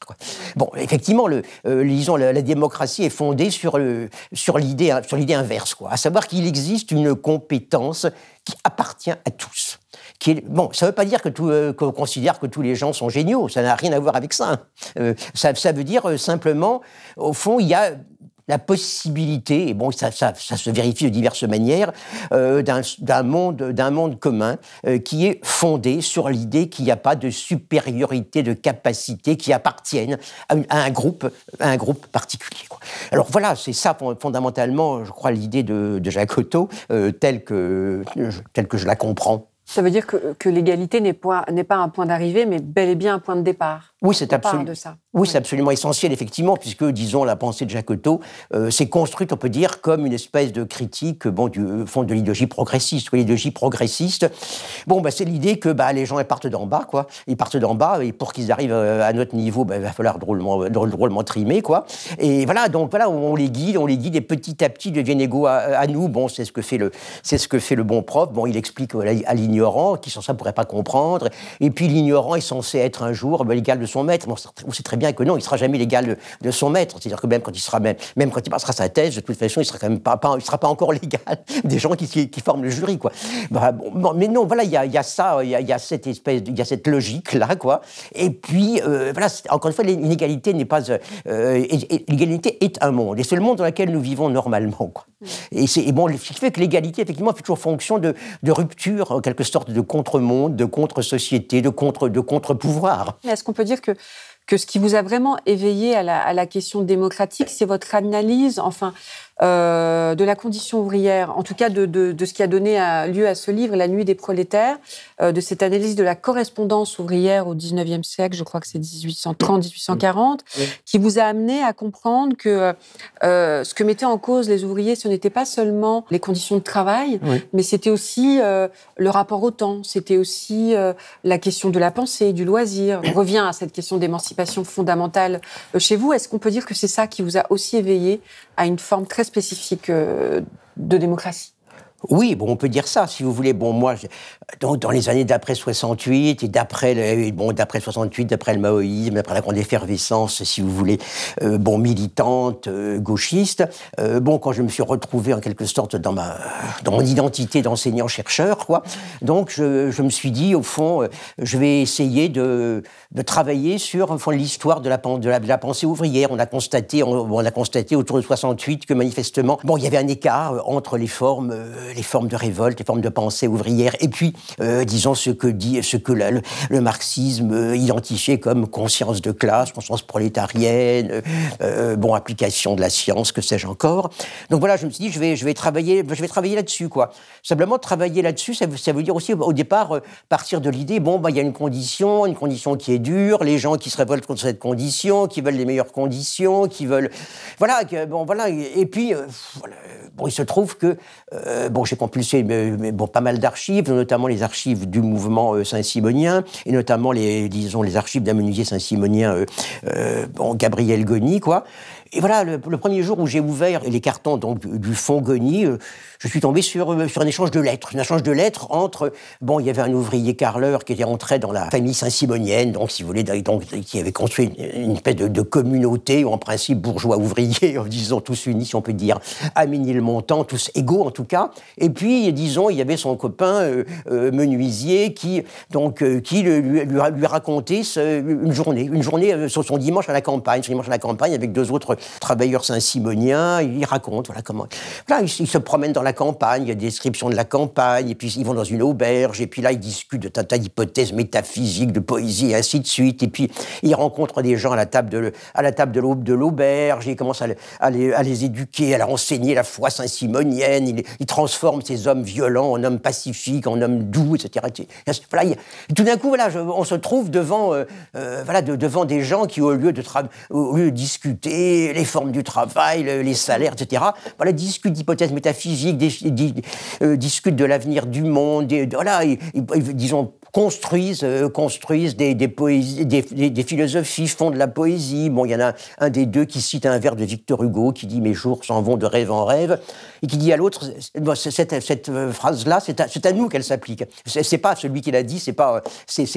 Bon, effectivement, le, euh, la, démocratie est fondée sur, sur l'idée inverse, à savoir qu'il existe une compétence qui appartient à tous. Bon, ça ne veut pas dire que euh, qu'on considère que tous les gens sont géniaux, ça n'a rien à voir avec ça. hein. Euh, ça, veut dire simplement, au fond, il y a la possibilité, et bon, ça, se vérifie de diverses manières, euh, d'un monde, monde commun euh, qui est fondé sur l'idée qu'il n'y a pas de supériorité de capacité qui appartiennent à, un groupe, à un groupe particulier. Alors voilà, c'est ça fond- fondamentalement, je crois, l'idée de, de Jacques Otto, euh, telle, que, telle que je la comprends. Ça veut dire que, l'égalité n'est pas un point d'arrivée, mais bel et bien un point de départ. Oui, c'est absolument. de ça. Oui, c'est absolument essentiel, effectivement, puisque, disons, la pensée de Jacques Otto euh, s'est construite, on peut dire, comme une espèce de critique bon, du euh, fond de l'idéologie progressiste. L'idéologie progressiste, bon, bah, c'est l'idée que bah, les gens ils partent d'en bas, quoi. Ils partent d'en bas, et pour qu'ils arrivent euh, à notre niveau, bah, il va falloir drôlement, drôle- drôlement trimer, quoi. Et voilà, donc voilà, on les guide, on les guide, et petit à petit deviennent égaux à, à nous. Bon, c'est ce que fait le, c'est ce que fait le bon prof. Bon, il explique à à l'ignorant, qui sans ça pourrait pas comprendre. Et puis l'ignorant est censé être un jour bah, l'égal de son maître. On sait très bien que non, il sera jamais l'égal de, son maître. C'est-à-dire que même quand il sera même, même quand il passera sa thèse, de toute façon, il sera quand même pas, il sera pas encore l'égal des gens qui, forment le jury, quoi. Bah, bon, mais non, voilà, il y a, ça, il y a, cette espèce, il y a cette logique là, quoi. Et puis euh, voilà, encore une fois, l'inégalité n'est pas, euh, l'égalité est un monde, et c'est le monde dans lequel nous vivons normalement, quoi. Et c'est ce qui fait que l'égalité, effectivement, fait toujours fonction de, rupture, en quelque sorte, de contre-monde, de contre-société, de contre, de contre-pouvoir. Est-ce qu'on peut dire que ce qui vous a vraiment éveillé à la question démocratique, c'est votre analyse, enfin, euh, de la condition ouvrière, en tout cas de, de, de, ce qui a donné lieu à ce livre, La nuit des prolétaires, euh, de cette analyse de la correspondance ouvrière au 19e siècle, je crois que c'est 1830-1840, qui vous a amené à comprendre que euh, ce que mettaient en cause les ouvriers, ce n'était pas seulement les conditions de travail, oui. mais c'était aussi le rapport au temps, c'était aussi la question de la pensée, du loisir. On revient à cette question d'émancipation fondamentale chez vous. Est-ce qu'on peut dire que c'est ça qui vous a aussi éveillé à une forme très spécifique euh, de démocratie. Oui, bon, on peut dire ça, si vous voulez. Bon, moi, dans, dans les années d'après 68 et d'après, bon, d'après 68, d'après le maoïsme, d'après la grande effervescence, si vous voulez, euh, bon, militante, euh, gauchiste. Euh, bon, quand je me suis retrouvé en quelque sorte dans ma, dans mon identité d'enseignant-chercheur, quoi. Donc, je, je, me suis dit, au fond, je vais essayer de, de travailler sur, au l'histoire de la, de, la, de la pensée ouvrière. On a constaté, on, on, a constaté autour de 68 que manifestement, bon, il y avait un écart entre les formes les formes de révolte, les formes de pensée ouvrière, et puis, euh, disons, ce que, dit, ce que le, marxisme euh, identifiait comme conscience de classe, conscience prolétarienne, euh, bon, application de la science, que sais-je encore. Donc voilà, je me suis dit, je vais, je vais travailler, je vais travailler là-dessus, quoi. Simplement, travailler là-dessus, ça, ça, veut dire aussi, au départ, partir de l'idée, bon, bah, il y a une condition, une condition qui est dure, les gens qui se révoltent contre cette condition, qui veulent les meilleures conditions, qui veulent, voilà, bon, voilà, et puis, bon, il se trouve que, bon, j'ai compulsé mais, mais, bon, pas mal d'archives, notamment les archives du mouvement euh, saint-simonien, et notamment les, disons, les archives d'un menuisier saint-simonien, euh, euh, bon, Gabriel Goni, quoi. Et voilà, le, premier jour où j'ai ouvert les cartons donc, du, du fonds Goni, euh, je suis tombé sur, euh, sur un échange de lettres. Un échange de lettres entre, bon, il y avait un ouvrier carleur qui était entré dans la famille saint-simonienne, donc, si vous voulez, donc, qui avait construit une, une espèce de, de, communauté, en principe bourgeois ouvriers, disons tous unis, si on peut dire, à Ménilmontant, tous égaux en tout cas. Et puis, disons, il y avait son copain euh, euh, menuisier qui, donc, qui lui, lui, racontait une journée, une journée sur son dimanche à la campagne, son dimanche à la campagne avec deux autres travailleurs saint-simoniens. Il raconte, voilà comment. Là, il se promènent dans la campagne, il y a des descriptions de la campagne, et puis ils vont dans une auberge, et puis là, ils discutent de tas, tas d'hypothèses métaphysiques, de poésie, et ainsi de suite. Et puis, ils rencontrent des gens à la table de, la l'auberge, ils commencent à, les, éduquer, à leur enseigner la foi saint-simonienne. Ils, ils, transforment ces hommes violents en hommes pacifiques, en hommes doux, etc. Voilà, il, tout d'un coup, voilà, on se trouve devant, euh, euh, voilà, de, devant des gens qui, au lieu de, discuter les formes du travail, les salaires, etc., voilà, discutent d'hypothèses métaphysiques, discutent de l'avenir du monde, voilà, et, et, disons, construisent, euh, construisent des, des, philosophies, font de la poésie. Bon, il y en a un des deux qui cite un vers de Victor Hugo qui dit Mes jours s'en vont de rêve en rêve, et qui dit à l'autre Cette, cette euh, phrase-là, c'est à, nous qu'elle s'applique. C'est pas celui qui l'a dit, c'est pas,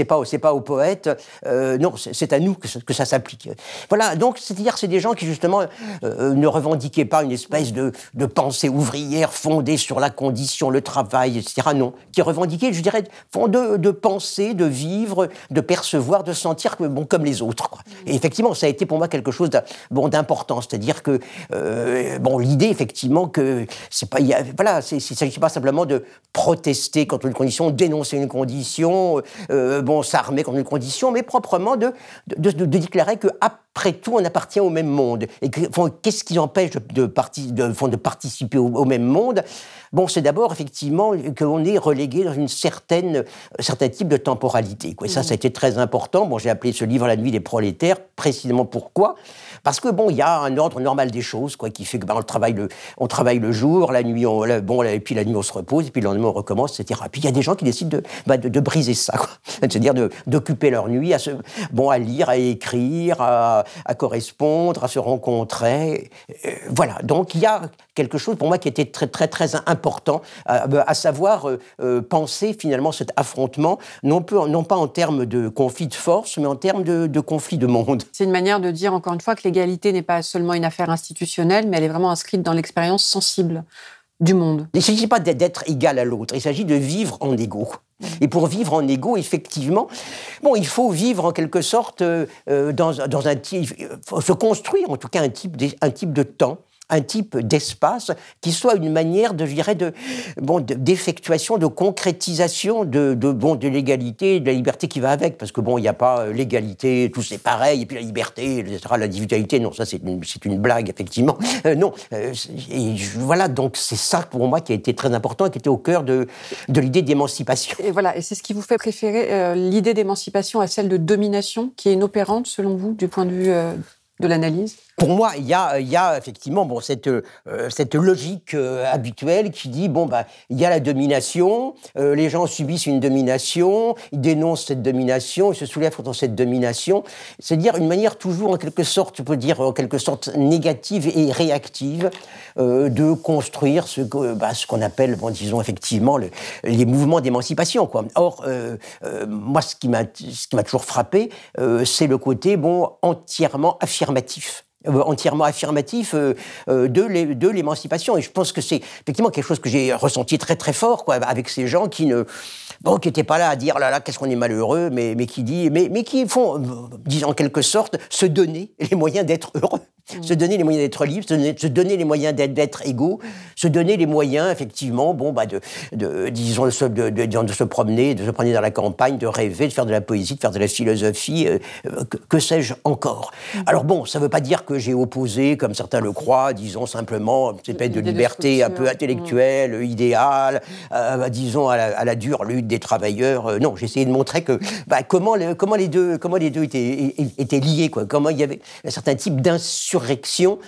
pas, pas au poète. Euh, non, c'est à nous que, ça s'applique. Voilà. Donc, c'est-à-dire, c'est des gens qui justement ne revendiquaient pas une espèce de, de pensée ouvrière fondée sur la condition, le travail, etc. Non, qui revendiquaient, je dirais, de, de penser, de vivre, de percevoir, de sentir que, bon, comme les autres. Quoi. Et effectivement, ça a été pour moi quelque chose bon, d'important. C'est-à-dire que, euh, bon, l'idée, effectivement, que c'est pas, y a, voilà, il ne s'agit pas simplement de protester contre une condition, dénoncer une condition, euh, bon, s'armer contre une condition, mais proprement de, de, de, de déclarer que, après tout, on appartient au même monde. Et qu'est-ce qui empêche de, de, parti, de, de participer au, au, même monde? Bon, c'est d'abord, effectivement, qu'on est relégué dans une certaine, certain type de temporalité. Quoi. Et ça, ça a été très important. Bon, j'ai appelé ce livre La nuit des prolétaires, précisément pourquoi? Parce que, bon, il y a un ordre normal des choses, quoi, qui fait que, ben, on travaille le, on travaille le jour, la nuit, on, la, bon, et puis la nuit, on se repose, et puis le lendemain, on recommence, etc. Et puis il y a des gens qui décident de, ben, de, de briser ça, c'est-à-dire d'occuper leur nuit à, se, bon, à lire, à écrire, à, à correspondre, à se rencontrer. Euh, voilà. Donc, il y a quelque chose, pour moi, qui était très, très, très important, à, à savoir euh, euh, penser, finalement, cet affrontement non, peu, non pas en termes de conflit de force, mais en termes de, de conflit de monde. C'est une manière de dire, encore une fois, que l'égalité n'est pas seulement une affaire institutionnelle, mais elle est vraiment inscrite dans l'expérience sensible du monde. Il ne s'agit pas d'être égal à l'autre, il s'agit de vivre en égo. Et pour vivre en égo, effectivement, bon, il faut vivre en quelque sorte euh, dans, dans, un type, se construire en tout cas un type de, un type de temps un type d'espace qui soit une manière de, je dirais, de, bon, d'effectuation, de, concrétisation de, de, bon, de l'égalité, de la liberté qui va avec. Parce que bon, il n'y a pas euh, l'égalité, tout c'est pareil, et puis la liberté, etc., l'individualité, non, ça c'est une, blague, effectivement. Euh, non, euh, et voilà, donc c'est ça pour moi qui a été très important et qui était au cœur de, de l'idée d'émancipation. Et voilà, et c'est ce qui vous fait préférer l'idée d'émancipation à celle de domination, qui est inopérante selon vous, du point de vue de l'analyse? Pour moi, il y a, y a effectivement bon, cette, euh, cette logique euh, habituelle qui dit bon, bah, il y a la domination, euh, les gens subissent une domination, ils dénoncent cette domination, ils se soulèvent contre cette domination. C'est-à-dire une manière toujours, en quelque sorte, je peux dire, en quelque sorte négative et réactive de construire ce, bah, qu'on appelle, bon, disons, effectivement, le, les mouvements d'émancipation. Or, moi, ce qui m'a toujours frappé, c'est le côté bon, entièrement affirmatif. Euh, entièrement affirmatif euh, euh, de l'émancipation. Et je pense que c'est effectivement quelque chose que j'ai ressenti très très fort quoi, avec ces gens qui ne bon, qui n'étaient pas là à dire là là qu'est-ce qu'on est malheureux, mais, mais qui dit mais, mais qui font, disons en quelque sorte, se donner les moyens d'être heureux se donner les moyens d'être libre, se donner, les moyens d'être égaux, se donner les moyens, effectivement, bon, bah, de, de disons, de se, de, de, se promener, de se promener dans la campagne, de rêver, de faire de la poésie, de faire de la philosophie, euh, que, sais-je encore. Mm-hmm. Alors bon, ça ne veut pas dire que j'ai opposé, comme certains le croient, disons simplement, cette de liberté un peu intellectuelle, mm. idéale, euh, bah, disons, à la, dure lutte des travailleurs. Euh, non, j'ai essayé de montrer que, bah, comment, les, comment, les deux, comment les deux étaient, étaient liés, quoi. Comment il y avait un certain type d'insurrection surrection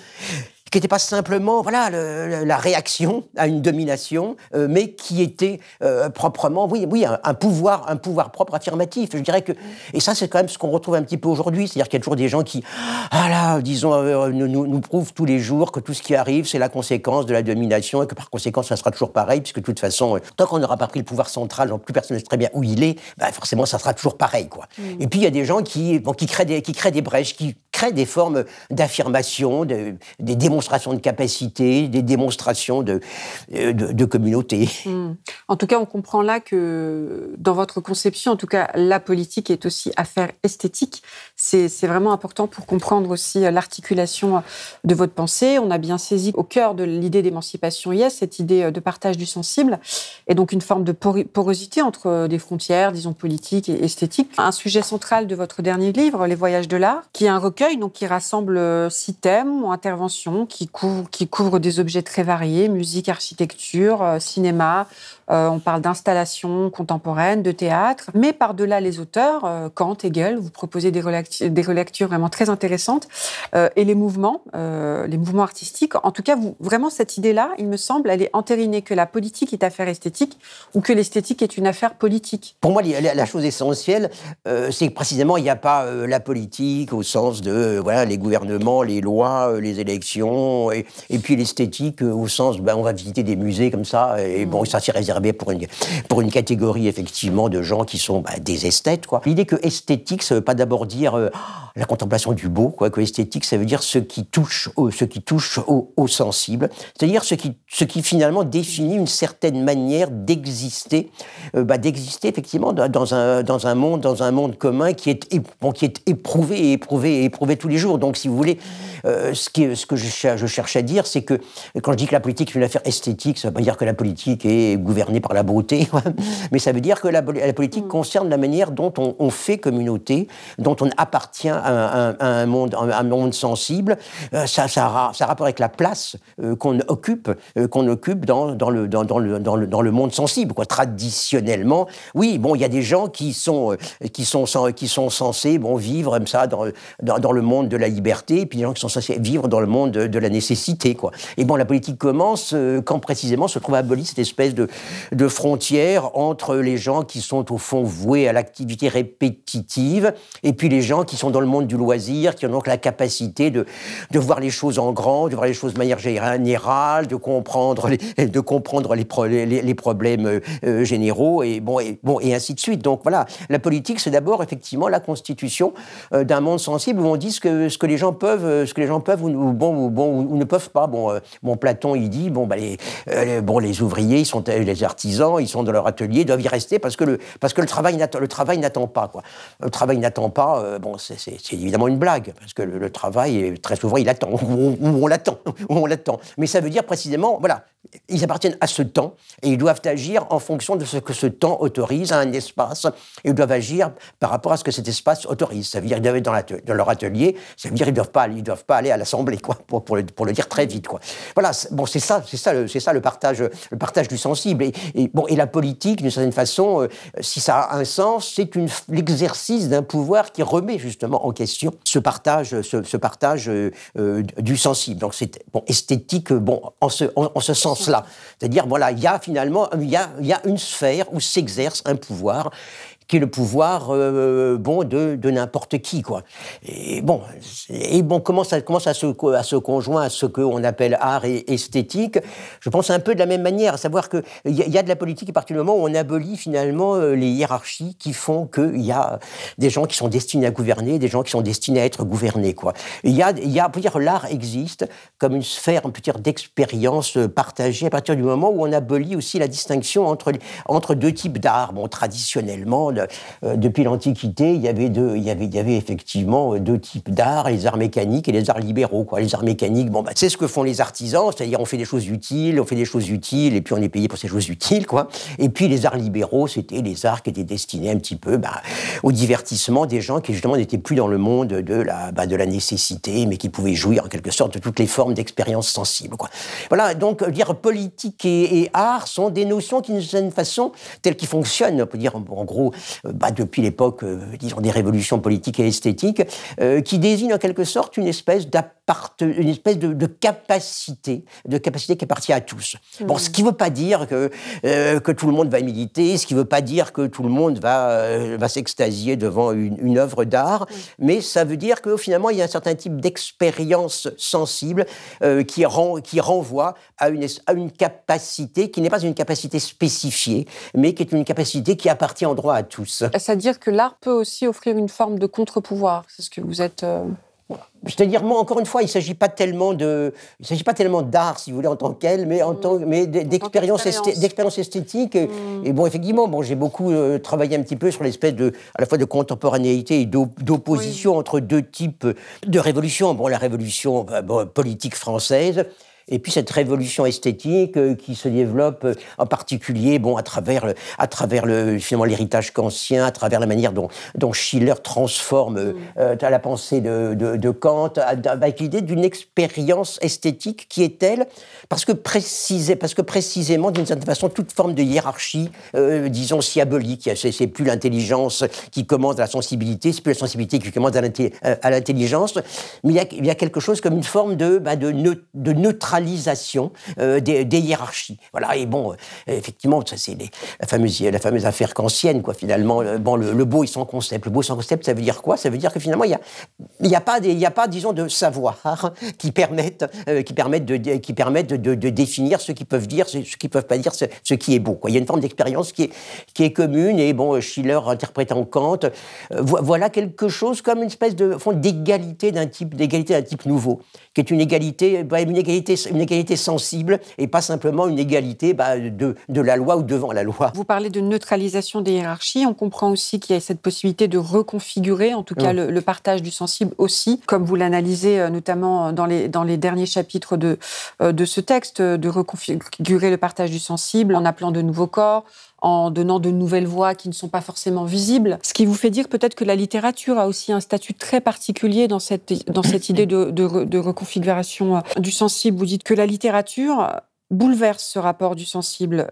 qui n'était pas simplement voilà la réaction à une domination, euh, mais qui était euh, proprement, oui, oui, un, pouvoir, un pouvoir propre affirmatif. Je dirais que, et ça, c'est quand même ce qu'on retrouve un petit peu aujourd'hui, c'est-à-dire qu'il y a toujours des gens qui, ah là, disons, euh, nous, nous, prouvent tous les jours que tout ce qui arrive, c'est la conséquence de la domination et que par conséquent, ça sera toujours pareil, puisque de toute façon, tant qu'on n'aura pas pris le pouvoir central, dont plus personne ne sait très bien où il est, bah, forcément, ça sera toujours pareil, quoi. Et puis il y a des gens qui, bon, qui créent des, qui créent des brèches, qui créent des formes d'affirmation, de, des démonstrations de capacité, des démonstrations de, euh, de, communauté. Hmm. En tout cas, on comprend là que dans votre conception, en tout cas, la politique est aussi affaire esthétique. C'est vraiment important pour comprendre aussi l'articulation de votre pensée. On a bien saisi au cœur de l'idée d'émancipation yes, cette idée de partage du sensible, et donc une forme de porosité entre des frontières, disons, politiques et esthétiques. Un sujet central de votre dernier livre, Les voyages de l'art, qui est un recueil donc, qui rassemble euh, six thèmes ou interventions qui couvrent, des objets très variés, musique, architecture, euh, cinéma, euh, on parle d'installations contemporaines, de théâtre, mais par-delà les auteurs, euh, Kant, Hegel, vous proposez des, relectures, vraiment très intéressantes, euh, et les mouvements, les mouvements artistiques. En tout cas, vous, vraiment, cette idée-là, il me semble, elle est entérinée que la politique est affaire esthétique ou que l'esthétique est une affaire politique. Pour moi, la, chose essentielle, c'est que précisément, il n'y a pas la politique au sens de voilà, les gouvernements, les lois, les élections, et, puis l'esthétique au sens, ben, on va visiter des musées comme ça, et bon, ça s'y réserve pour une, pour une catégorie effectivement de gens qui sont bah, des esthètes. L'idée que esthétique, ça ne veut pas d'abord dire euh, la contemplation du beau, quoi, que esthétique, ça veut dire ce qui touche au, ce qui touche au, sensible, c'est-à-dire ce qui, ce qui finalement définit une certaine manière d'exister, euh, bah, d'exister effectivement dans un, dans un monde, dans un monde commun qui est, qui est éprouvé et éprouvé et éprouvé tous les jours. Donc, si vous voulez, euh, ce, qui, ce que je cherche, je cherche à dire, c'est que quand je dis que la politique est une affaire esthétique, ça ne veut pas dire que la politique est gouvernée par la beauté, mais ça veut dire que la, politique mm. concerne la manière dont on, fait communauté, dont on appartient à, un, monde, un monde sensible. Euh, ça, ça, ça, a rapport avec la place euh, qu'on occupe, qu'on occupe dans, dans, le, dans, dans, le, dans, le, dans le monde sensible. Quoi. Traditionnellement, oui, bon, il y a des gens qui sont, qui sont, qui sont censés bon, vivre comme ça dans, dans, le monde de la liberté, et puis des gens qui sont vivre dans le monde de, la nécessité. Quoi. Et bon, la politique commence euh, quand précisément se trouve abolie cette espèce de, de frontière entre les gens qui sont au fond voués à l'activité répétitive et puis les gens qui sont dans le monde du loisir, qui ont donc la capacité de, de voir les choses en grand, de voir les choses de manière générale, de comprendre les, de comprendre les, problèmes euh, euh, généraux et, bon, et, ainsi de suite. Donc voilà, la politique, c'est d'abord effectivement la constitution d'un monde sensible où on dit ce que, ce que les gens peuvent, ce que les gens peuvent ou, bon, ou, bon, ou ne peuvent pas. Bon, euh, Platon, il dit, bon, bah, les, euh, bon, les ouvriers, ils sont, les artisans, ils sont dans leur atelier, ils doivent y rester parce que le, parce que le travail n'attend pas. Quoi. Le travail n'attend pas. C'est évidemment une blague, parce que le, travail, très souvent, il attend, ou on, l'attend, on l'attend. Mais ça veut dire précisément, voilà, ils appartiennent à ce temps, et ils doivent agir en fonction de ce que ce temps autorise à un espace, et ils doivent agir par rapport à ce que cet espace autorise. Ça veut dire qu'ils doivent être dans, leur atelier, ça veut dire qu'ils ne doivent, pas, aller à l'Assemblée, pour, le, le, dire très vite. Voilà, bon, c'est ça, c'est ça, c'est ça le partage, le partage du sensible. Et, la politique, d'une certaine façon, euh, si ça a un sens, c'est l'exercice d'un pouvoir qui remet justement en question ce partage, ce, partage euh, euh, du sensible. Donc c'est esthétique, bon, en ce, en, ce C'est-à-dire, voilà, il y a finalement il y a une sphère où s'exerce un pouvoir qui est le pouvoir euh, bon de, de n'importe qui quoi. Et bon et bon comment ça commence à se à se conjoint à ce qu'on appelle art et esthétique? Je pense un peu de la même manière, à savoir que il y, a de la politique à partir du moment où on abolit finalement euh, les hiérarchies qui font qu'il y a des gens qui sont destinés à gouverner, des gens qui sont destinés à être gouvernés quoi. Il y a il y a dire l'art existe comme une sphère on peut dire d'expérience partagée à partir du moment où on abolit aussi la distinction entre entre deux types d'art. Bon traditionnellement euh, depuis l'Antiquité, il y avait effectivement euh, deux types d'arts, les arts mécaniques et les arts libéraux. Les arts mécaniques, bon, bah, c'est ce que font les artisans, c'est-à-dire on fait des choses utiles, on fait des choses utiles, et puis on est payé pour ces choses utiles. Et puis les arts libéraux, c'était les arts qui étaient destinés un petit peu bah, au divertissement des gens qui justement n'étaient plus dans le monde de la, bah, de la nécessité, mais qui pouvaient jouir en quelque sorte de toutes les formes d'expérience sensible. Quoi. Voilà, donc dire politique et, art sont des notions qui, d'une certaine façon, telles qui fonctionnent, on peut dire en gros, euh, bah, depuis l'époque, euh, disons, des révolutions politiques et esthétiques, euh, qui désignent en quelque sorte une espèce une espèce de, capacité, de capacité qui appartient à tous. Bon, ce qui ne veut pas dire que, que tout le monde va militer, ce qui ne veut pas dire que tout le monde va, va s'extasier devant une, une œuvre d'art, mais ça veut dire que finalement, il y a un certain type d'expérience sensible qui, renvoie à une, à une capacité qui n'est pas une capacité spécifiée, mais qui est une capacité qui appartient en droit à tous. C'est-à-dire que l'art peut aussi offrir une forme de contre-pouvoir. C'est ce que vous êtes. Euh, C'est-à-dire, moi, encore une fois, il ne s'agit pas tellement de, il s'agit pas tellement d'art, si vous voulez, en tant qu'elle, mais en mm. tant, mais d'expérience, d'expérience esthétique. Mm. Et, bon, effectivement, bon, j'ai beaucoup euh, travaillé un petit peu sur l'espèce de, à la fois de contemporanéité et d'opposition entre deux types de révolutions. Bon, la révolution bah, politique française et puis cette révolution esthétique euh, qui se développe euh, en particulier, bon, à travers, à travers le, finalement l'héritage kantien, à travers la manière dont, dont Schiller transforme mm. euh, la pensée de, de, de Kant, avec l'idée d'une expérience esthétique qui est telle, parce que, précisé, parce que précisément, d'une certaine façon, toute forme de hiérarchie, disons, diabolique, c'est plus l'intelligence qui commande à la sensibilité, c'est plus la sensibilité qui commande à l'intelligence, mais il y, a, il y, a, quelque chose comme une forme de, bah, de, de neutralité euh, des, hiérarchies. Voilà, et bon, euh, effectivement, ça c'est la fameuse, la fameuse affaire kantienne, quoi, finalement. Euh, bon, le, beau et sans concept. Le beau sans concept, ça veut dire quoi? Ça veut dire que finalement, il n'y a, a, pas y a pas, disons, de savoir qui permettent, qui permettent, de, qui permettent de, définir ce qu'ils peuvent dire, ce qu'ils peuvent pas dire, ce, qui est beau. Il y a une forme d'expérience qui est, qui est commune, et bon, Schiller interprétant Kant, voilà quelque chose comme une espèce de fond d'égalité d'un type, d'égalité d'un type nouveau, qui est une égalité, bah, une égalité une égalité sensible et pas simplement une égalité bah, de, de, la loi ou devant la loi. Vous parlez de neutralisation des hiérarchies. On comprend aussi qu'il y a cette possibilité de reconfigurer, en tout cas mm. le, partage du sensible aussi, comme vous l'analysez euh, notamment dans les, dans les derniers chapitres de, euh, de ce texte, de reconfigurer le partage du sensible en appelant de nouveaux corps, en donnant de nouvelles voix qui ne sont pas forcément visibles. Ce qui vous fait dire peut-être que la littérature a aussi un statut très particulier dans cette, dans cette idée de, de, reconfiguration euh, du sensible. Vous dites que la littérature bouleverse ce rapport du sensible.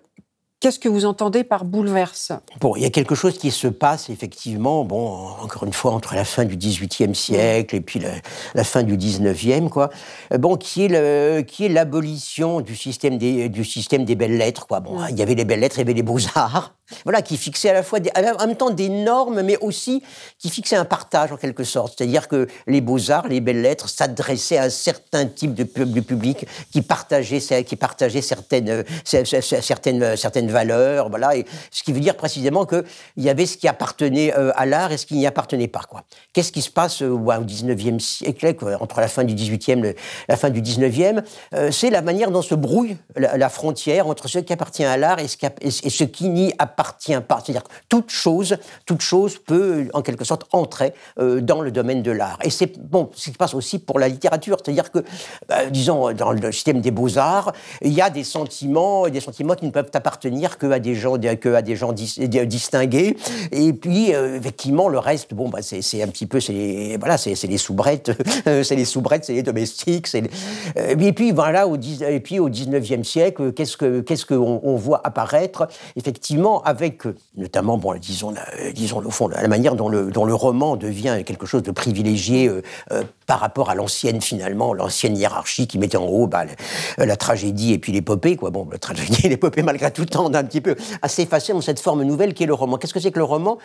Qu'est-ce que vous entendez par bouleverse? Bon, il y a quelque chose qui se passe effectivement, bon, encore une fois, entre la fin du XVIIIe siècle et puis la, fin du XIXe, quoi. Euh, bon, qui est qui est l'abolition du système des du système des belles lettres, quoi. Bon, il y avait les belles lettres, il y avait les beaux arts, voilà, qui fixait à la fois, en même temps des normes, mais aussi qui fixait un partage en quelque sorte. C'est-à-dire que les beaux-arts, les belles lettres s'adressaient à un certain type de, public qui partageait, qui partageait certaines, certaines, certaines Et ce qui veut dire précisément qu'il y avait ce qui appartenait à l'art et ce qui n'y appartenait pas. Qu'est-ce qui se passe au 19e siècle, entre la fin du 18e, la fin du 19e C'est la manière dont se brouille la, frontière entre ce qui appartient à l'art et ce qui, et ce qui n'y appartient pas. C'est-à-dire que toute chose, toute chose peut, en quelque sorte, entrer dans le domaine de l'art. Et c'est bon, ce qui se passe aussi pour la littérature, c'est-à-dire que, bah, disons, dans le système des beaux-arts, il y a des sentiments, des sentiments qui ne peuvent appartenir qu'à des gens, que à des gens distingués. Et puis, euh, effectivement, le reste, bon, bah, c'est un petit peu, c'est voilà, c'est les soubrettes, c'est les soubrettes, c'est les domestiques. Les... Euh, et puis, voilà, au, et puis au 19e siècle, qu'est-ce que qu'est-ce qu'on on voit apparaître, effectivement, avec, notamment, bon, disons, la, disons, au fond, la manière dont le, dont le roman devient quelque chose de privilégié euh, par rapport à l'ancienne, finalement, l'ancienne hiérarchie qui mettait en haut bah, la, tragédie et puis l'épopée, quoi. Bon, la tragédie et l'épopée, malgré tout le temps, un petit peu assez effacé dans cette forme nouvelle qui est le roman. Qu'est-ce que c'est que le roman?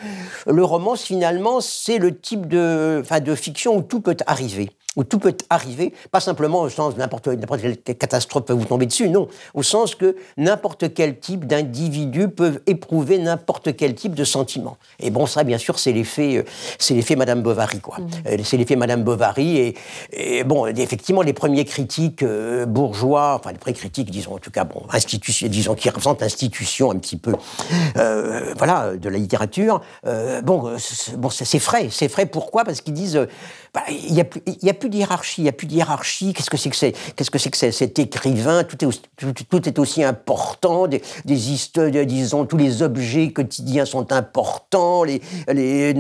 Le roman, finalement, c'est le type de, de fiction où tout peut arriver où tout peut arriver, pas simplement au sens n'importe quelle catastrophe peut vous tomber dessus, non, au sens que n'importe quel type d'individu peut éprouver n'importe quel type de sentiment. Et bon, ça, bien sûr, c'est l'effet, euh, c'est l'effet Madame Bovary, quoi. Mmh. Euh, c'est l'effet Madame Bovary, et, bon, effectivement, les premiers critiques euh, bourgeois, enfin les premiers critiques, disons en tout cas, bon, institution, disons qui représentent l'institution un petit peu, voilà, de la littérature. bon, bon, c'est frais, c'est frais. Pourquoi? Parce qu'ils disent, bah, il n'y a, a plus hiérarchie, il n'y a plus de hiérarchie. Qu'est-ce que c'est que c'est Qu'est-ce que c'est que cet écrivain? Tout est, aussi, tout, est aussi important. Des, histoires, disons, tous les objets quotidiens sont importants. Les, les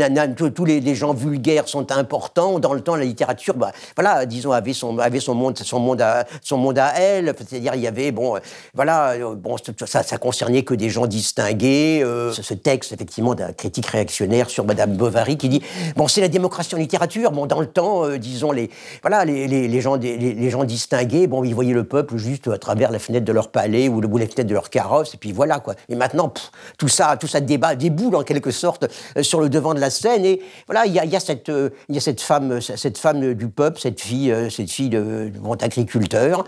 tous les, gens vulgaires sont importants. Dans le temps, la littérature, bah, voilà, disons, avait son, avait son monde, son monde à, son monde à elle. C'est-à-dire, il y avait, bon, voilà, bon, ça, ça concernait que des gens distingués. Euh, ce texte, effectivement, d'un critique réactionnaire sur Madame Bovary qui dit, bon, c'est la démocratie en littérature. Bon, dans le temps, euh, disons, les, voilà, les, les, gens, les, gens distingués, bon, ils voyaient le peuple juste à travers la fenêtre de leur palais ou le bout de la fenêtre de leur carrosse, et puis voilà, quoi. Et maintenant, tout ça, tout ça débat, déboule en quelque sorte euh, sur le devant de la scène, et voilà, il y a, cette, euh, y a cette femme, cette femme du peuple, cette fille, cette fille de, de, de agriculteur,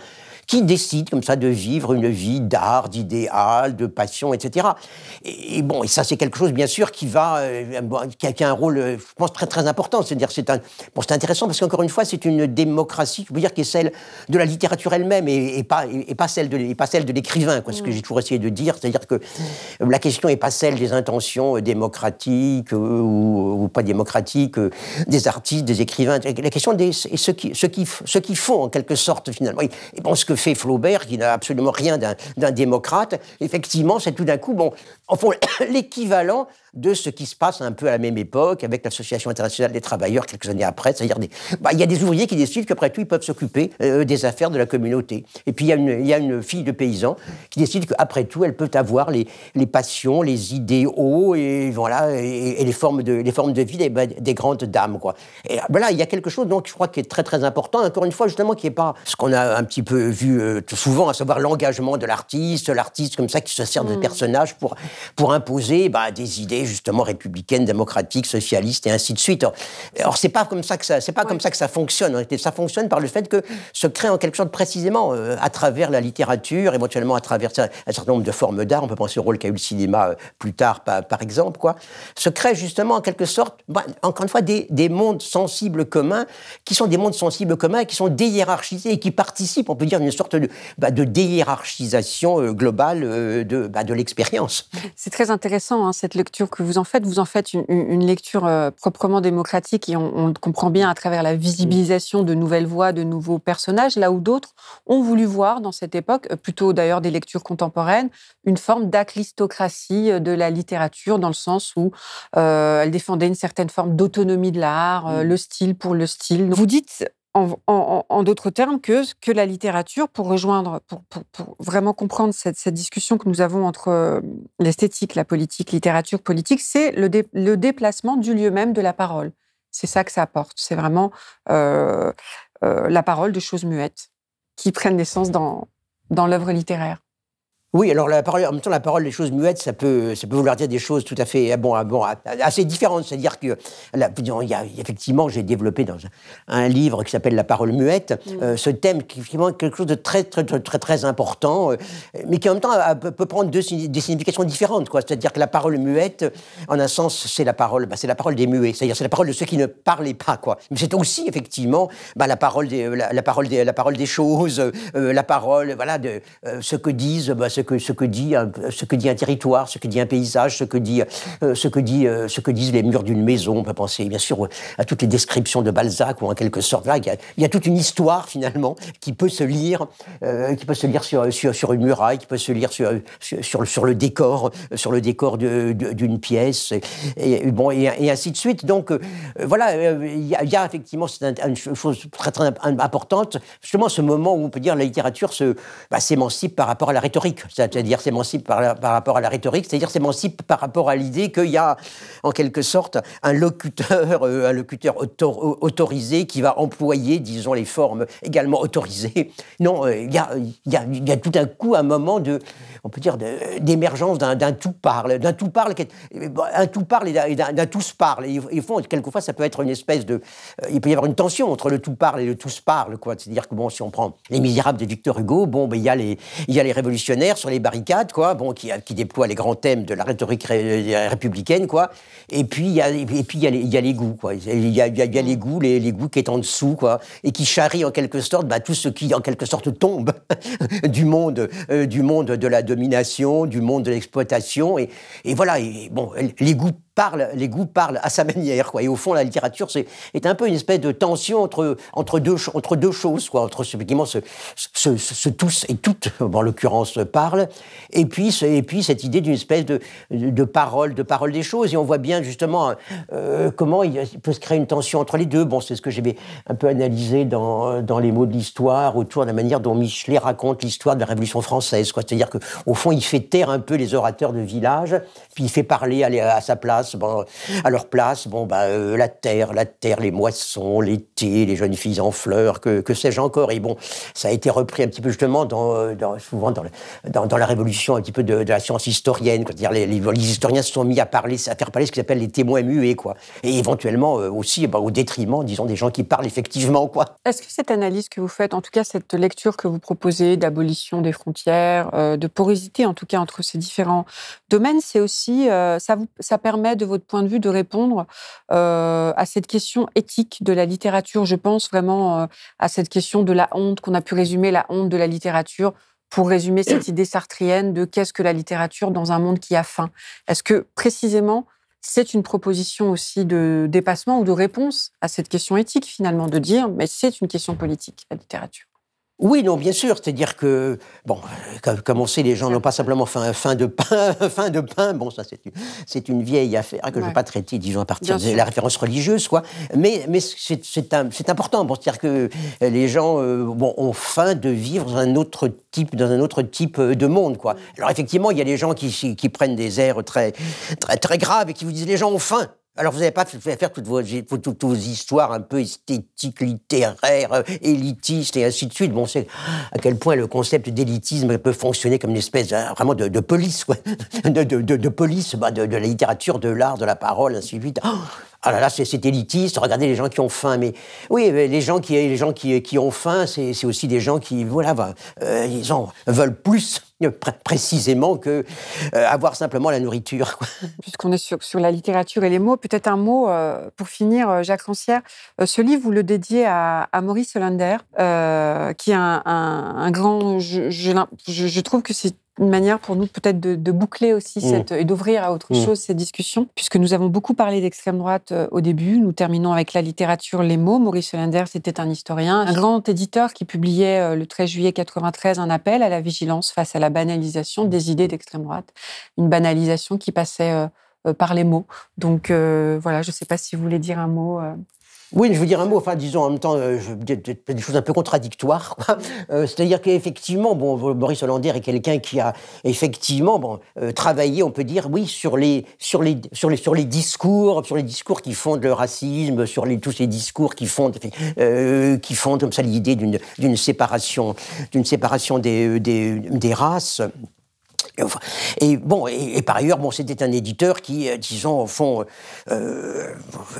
qui décide comme ça de vivre une vie d'art, d'idéal, de passion, etc. Et, bon, et ça c'est quelque chose bien sûr qui va, euh, qui, a, un rôle, euh, je pense très très important. C'est-à-dire c'est un, bon, c'est intéressant parce qu'encore une fois c'est une démocratie, je veux dire qui est celle de la littérature elle-même et, pas et, pas celle de et pas celle de l'écrivain. Quoi, ce que mm. j'ai toujours essayé de dire, c'est-à-dire que la question n'est pas celle des intentions euh, démocratiques ou, pas démocratiques des artistes, des écrivains. La question des ce qui ce qui ce qui font en quelque sorte finalement. Et bon, ce fait Flaubert, qui n'a absolument rien d'un démocrate, effectivement, c'est tout d'un coup, bon, en fond, l'équivalent de ce qui se passe un peu à la même époque avec l'Association internationale des travailleurs quelques années après. C'est-à-dire, bah, il y a des ouvriers qui décident qu'après tout, ils peuvent s'occuper euh, des affaires de la communauté. Et puis, il y, y, a une fille de paysan qui décide qu'après tout, elle peut avoir les, les passions, les idéaux et, voilà, et, les, formes de, les formes de vie des, des grandes dames. Quoi. Et voilà, il y a quelque chose, donc, je crois, qui est très, très important. Encore une fois, justement, qui n'est pas ce qu'on a un petit peu vu euh, souvent, à savoir l'engagement de l'artiste, l'artiste comme ça qui se sert de mm. personnages pour, pour imposer bah, des idées justement républicaine, démocratique, socialiste et ainsi de suite. Alors c'est pas comme ça que ça, c'est pas comme ça que ça fonctionne. Ça fonctionne par le fait que se crée en quelque sorte précisément euh, à travers la littérature, éventuellement à travers un certain nombre de formes d'art. On peut penser au rôle qu'a eu le cinéma euh, plus tard, par, par, exemple, quoi. Se crée justement en quelque sorte, bah, encore une fois, des, des, mondes sensibles communs qui sont des mondes sensibles communs, qui sont déhiérarchisés et qui participent, on peut dire, d'une sorte de, bah, de déhiérarchisation euh, globale de, bah, de l'expérience. C'est très intéressant hein, cette lecture que vous en faites, vous en faites une, lecture euh, proprement démocratique et on, comprend bien à travers la visibilisation de nouvelles voix, de nouveaux personnages, là où d'autres ont voulu voir dans cette époque, euh, plutôt d'ailleurs des lectures contemporaines, une forme d'aclistocratie euh, de la littérature dans le sens où elle défendait une certaine forme d'autonomie de l'art, le style pour le style. Vous dites en, d'autres termes, que, la littérature, pour rejoindre, pour, vraiment comprendre cette, discussion que nous avons entre euh, l'esthétique, la politique, littérature, politique, c'est le, déplacement du lieu même de la parole. C'est ça que ça apporte. C'est vraiment euh, euh, la parole de choses muettes qui prennent naissance dans l'œuvre littéraire. Oui, alors la parole, en même temps, la parole des choses muettes, ça peut, ça peut vouloir dire des choses tout à fait, bon, bon assez différentes. C'est-à-dire que, là, il y a, effectivement, j'ai développé dans un, livre qui s'appelle La parole muette, mm. euh, ce thème qui est quelque chose de très, très, très, très, important, euh, mais qui en même temps peut prendre deux, des significations différentes, quoi. C'est-à-dire que la parole muette, en un sens, c'est la parole, bah, c'est la parole des muets, c'est-à-dire c'est la parole de ceux qui ne parlaient pas, quoi. Mais c'est aussi effectivement bah, la parole des, la, parole des, la parole des choses, euh, la parole, voilà, de ce que disent, bah, ce ce que, dit, un, territoire, ce que dit un paysage, ce que, dit, euh, euh, ce que disent les murs d'une maison. On peut penser bien sûr à toutes les descriptions de Balzac, ou en quelque sorte, là, il, y a, toute une histoire finalement qui peut se lire, euh, qui peut se lire sur, une muraille, qui peut se lire sur, le décor, sur le décor d'une pièce, et, ainsi de suite. Donc voilà, il y, a, il y, effectivement une chose très, importante, justement ce moment où on peut dire la littérature bah, s'émancipe par rapport à la rhétorique c'est-à-dire s'émancipe par, par, rapport à la rhétorique, c'est-à-dire s'émancipe par rapport à l'idée qu'il y a en quelque sorte un locuteur, euh, un locuteur autorisé qui va employer, disons, les formes également autorisées. Non, euh, il y, a, tout un coup un moment de, on peut dire, d'émergence d'un tout parle, d'un tout parle, un tout parle et d'un tous parle. Et, et fond, quelquefois, ça peut être une espèce de, euh, il peut y avoir une tension entre le tout parle et le tous parle, quoi. C'est-à-dire que bon, si on prend Les Misérables de Victor Hugo, bon, ben, il y a les révolutionnaires sur les barricades, quoi, bon, qui, qui déploient les grands thèmes de la rhétorique républicaine, quoi. Et puis il y a, et puis il y a y a les goûts, quoi. Il y il y a, les goûts, les, les, goûts qui est en dessous, quoi, et qui charrient en quelque sorte bah, tout ce qui en quelque sorte tombe du monde, euh, du monde de la domination, du monde de l'exploitation, et, et voilà. Et, bon, les goûts parle, les goûts parlent à sa manière, quoi. Et au fond, la littérature, c'est est un peu une espèce de tension entre entre deux entre deux choses, quoi. Entre effectivement ce, ce, ce, tous et toutes, en l'occurrence, parlent, et puis et puis cette idée d'une espèce de, de parole, de parole des choses. Et on voit bien justement euh, comment il peut se créer une tension entre les deux. Bon, c'est ce que j'ai un peu analysé dans dans les mots de l'histoire autour de la manière dont Michelet raconte l'histoire de la Révolution française. C'est-à-dire que au fond, il fait taire un peu les orateurs de village, puis il fait parler à, à sa place bon, à leur place, bon, bah, la terre, la terre, les moissons, l'été, les jeunes filles en fleurs, que, que sais-je encore. Et bon, ça a été repris un petit peu justement dans, euh, souvent dans, dans, la révolution un petit peu de, la science historienne. C'est-à-dire les, les, historiens se sont mis à parler, à faire parler ce qu'ils appellent les témoins muets, quoi. Et éventuellement euh, aussi, bah, au détriment, disons, des gens qui parlent effectivement, quoi. Est-ce que cette analyse que vous faites, en tout cas cette lecture que vous proposez d'abolition des frontières, de porosité en tout cas entre ces différents domaines, c'est aussi, ça, vous, ça permet de votre point de vue, de répondre euh, à cette question éthique de la littérature? Je pense vraiment euh, à cette question de la honte, qu'on a pu résumer la honte de la littérature pour résumer cette idée sartrienne de qu'est-ce que la littérature dans un monde qui a faim? Est-ce que précisément, c'est une proposition aussi de dépassement ou de réponse à cette question éthique finalement, de dire mais c'est une question politique, la littérature? Oui, non, bien sûr. C'est-à-dire que, bon, comme on sait, les gens n'ont pas simplement faim, faim de pain, faim de pain. Bon, ça, c'est une, c'est une vieille affaire que je ne vais pas traiter, disons, à partir de la référence religieuse, quoi. Mais, mais c'est, c'est, important. Bon, c'est-à-dire que les gens euh, bon, ont faim de vivre dans un autre type, dans un autre type euh, de monde, quoi. Alors, effectivement, il y a des gens qui, qui prennent des airs très, très, très graves et qui vous disent les gens ont faim. Alors, vous n'avez pas fait faire toutes vos, toutes vos, histoires un peu esthétiques, littéraires, euh, élitistes et ainsi de suite. Bon, c'est à quel point le concept d'élitisme peut fonctionner comme une espèce hein, vraiment de, police, quoi. De, police bah, de, la littérature, de l'art, de la parole, ainsi de suite. Oh ah là là, c'est élitiste, regardez les gens qui ont faim. Mais oui, les gens qui, les gens qui, ont faim, c'est aussi des gens qui, voilà, euh, ils en veulent plus précisément que euh, avoir simplement la nourriture. Puisqu'on est sur, la littérature et les mots, peut-être un mot euh, pour finir, Jacques Rancière. ce livre, vous le dédiez à, Maurice Hollander, qui est un, grand. Je, trouve que c'est une manière pour nous peut-être de, boucler aussi mmh. cette, et d'ouvrir à autre mmh. chose ces discussions, puisque nous avons beaucoup parlé d'extrême droite euh, au début. Nous terminons avec la littérature, les mots. Maurice Hollander, c'était un historien, un grand éditeur qui publiait euh, le 13 juillet 93 un appel à la vigilance face à la banalisation des idées d'extrême droite, une banalisation qui passait euh, par les mots. Donc voilà, je ne sais pas si vous voulez dire un mot. Oui, je veux dire un mot, enfin, disons en même temps, euh, des choses un peu contradictoires. Euh, c'est-à-dire qu'effectivement, bon, Maurice Hollander est quelqu'un qui a effectivement bon, euh, travaillé, on peut dire, oui, sur les, sur, les, sur, les, sur les discours, sur les discours qui fondent le racisme, sur tous ces discours qui fondent, qui fondent comme ça l'idée d'une séparation, séparation des, des, des races. Et bon, et, par ailleurs, bon, c'était un éditeur qui, euh, disons, au fond, euh,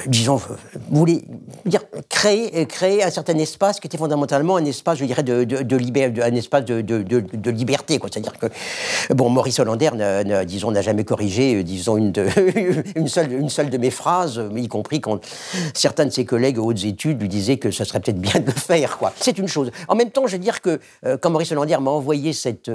disons, voulait dire, créer, créer un certain espace qui était fondamentalement un espace, je dirais, de, de, de un espace de, de, liberté. C'est-à-dire que, bon, Maurice Hollander, disons, n'a jamais corrigé, euh, disons, une, seule, une seule de mes phrases, y compris quand certains de ses collègues aux hautes études lui disaient que ça serait peut-être bien de le faire, quoi. C'est une chose. En même temps, je veux dire que, quand Maurice Hollander m'a envoyé cette,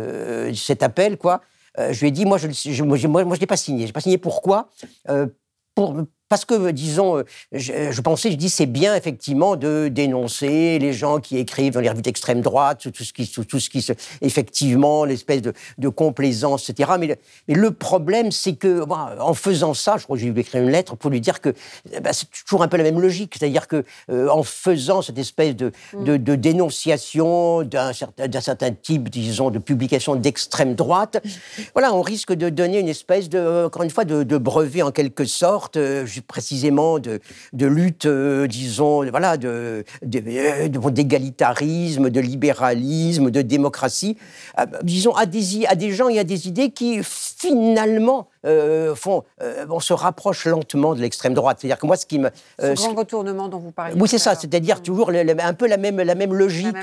cet appel, quoi, euh, je lui ai dit, moi, je ne moi, l'ai pas signé. Je n'ai pas signé pourquoi euh, pour, parce que, disons, euh, je, pensais, je dis, c'est bien effectivement de dénoncer les gens qui écrivent dans les revues d'extrême droite, tout ce qui, tout, ce qui se, effectivement, l'espèce de, de, complaisance, etc. Mais le, mais le problème, c'est que, en faisant ça, je crois que j'ai écrit une lettre pour lui dire que eh ben, c'est toujours un peu la même logique, c'est-à-dire que euh, en faisant cette espèce de, mm. de, de dénonciation d'un certain, certain type, disons, de publication d'extrême droite, voilà, on risque de donner une espèce de, encore une fois, de, brevet en quelque sorte. Euh, précisément de, de lutte, euh, disons, voilà, de, d'égalitarisme, de, libéralisme, de démocratie, euh, disons, à des gens et à des idées qui finalement euh, font, euh, on se rapproche lentement de l'extrême droite. C'est-à-dire que moi, ce qui me... Euh, ce grand retournement dont vous parlez. Oui, c'est ça. C'est-à-dire toujours un peu la même, la même logique,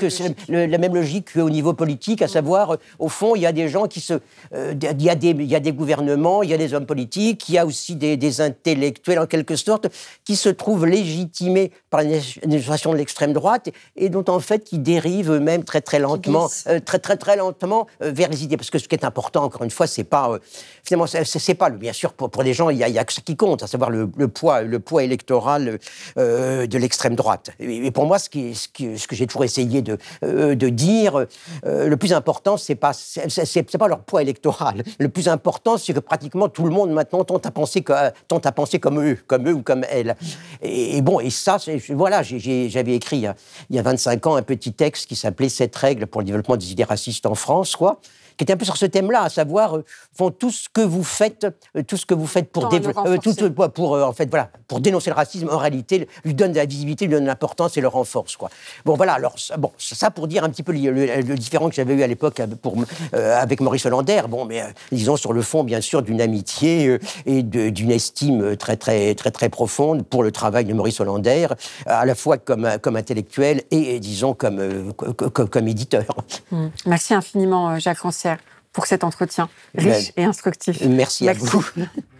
la même logique, au niveau politique, à mm. savoir, au fond, il y a des gens qui se... il, y a des, il y a des gouvernements, il y a des hommes politiques, il y a aussi des, des intellectuels, en quelque sorte, qui se trouvent légitimés par l'administration de l'extrême droite et dont, en fait, qui dérivent eux-mêmes très, très lentement, très, très, très lentement vers les idées. Parce que ce qui est important, encore une fois, c'est pas... finalement, c'est pas, bien sûr, pour, pour les gens, il y, a, que ça qui compte, à savoir le, poids, le poids électoral euh, de l'extrême droite. Et, pour moi, ce, qui, ce, ce que j'ai toujours essayé de, euh, de dire, euh, le plus important, c'est pas, c'est pas leur poids électoral. Le plus important, c'est que pratiquement tout le monde maintenant tente à penser, que, tente à penser comme eux, comme eux ou comme elles. Et, bon, et ça, voilà, j'avais écrit y, a, il y, a, 25 ans un petit texte qui s'appelait Cette règle pour le développement des idées racistes en France, quoi qui était un peu sur ce thème-là, à savoir euh, font tout ce que vous faites, euh, tout ce que vous faites pour euh, tout, pour en fait voilà pour dénoncer le racisme en réalité lui donne de la visibilité, lui donne de l'importance et le renforce quoi. Bon voilà alors bon ça pour dire un petit peu le, différent que j'avais eu à l'époque pour avec Maurice Hollander. Bon mais disons sur le fond bien sûr d'une amitié et d'une estime très très très très profonde pour le travail de Maurice Hollander à la fois comme comme intellectuel et, disons comme, comme, comme éditeur. Mmh. Merci infiniment Jacques Rancière pour cet entretien riche et instructif. Merci, à vous.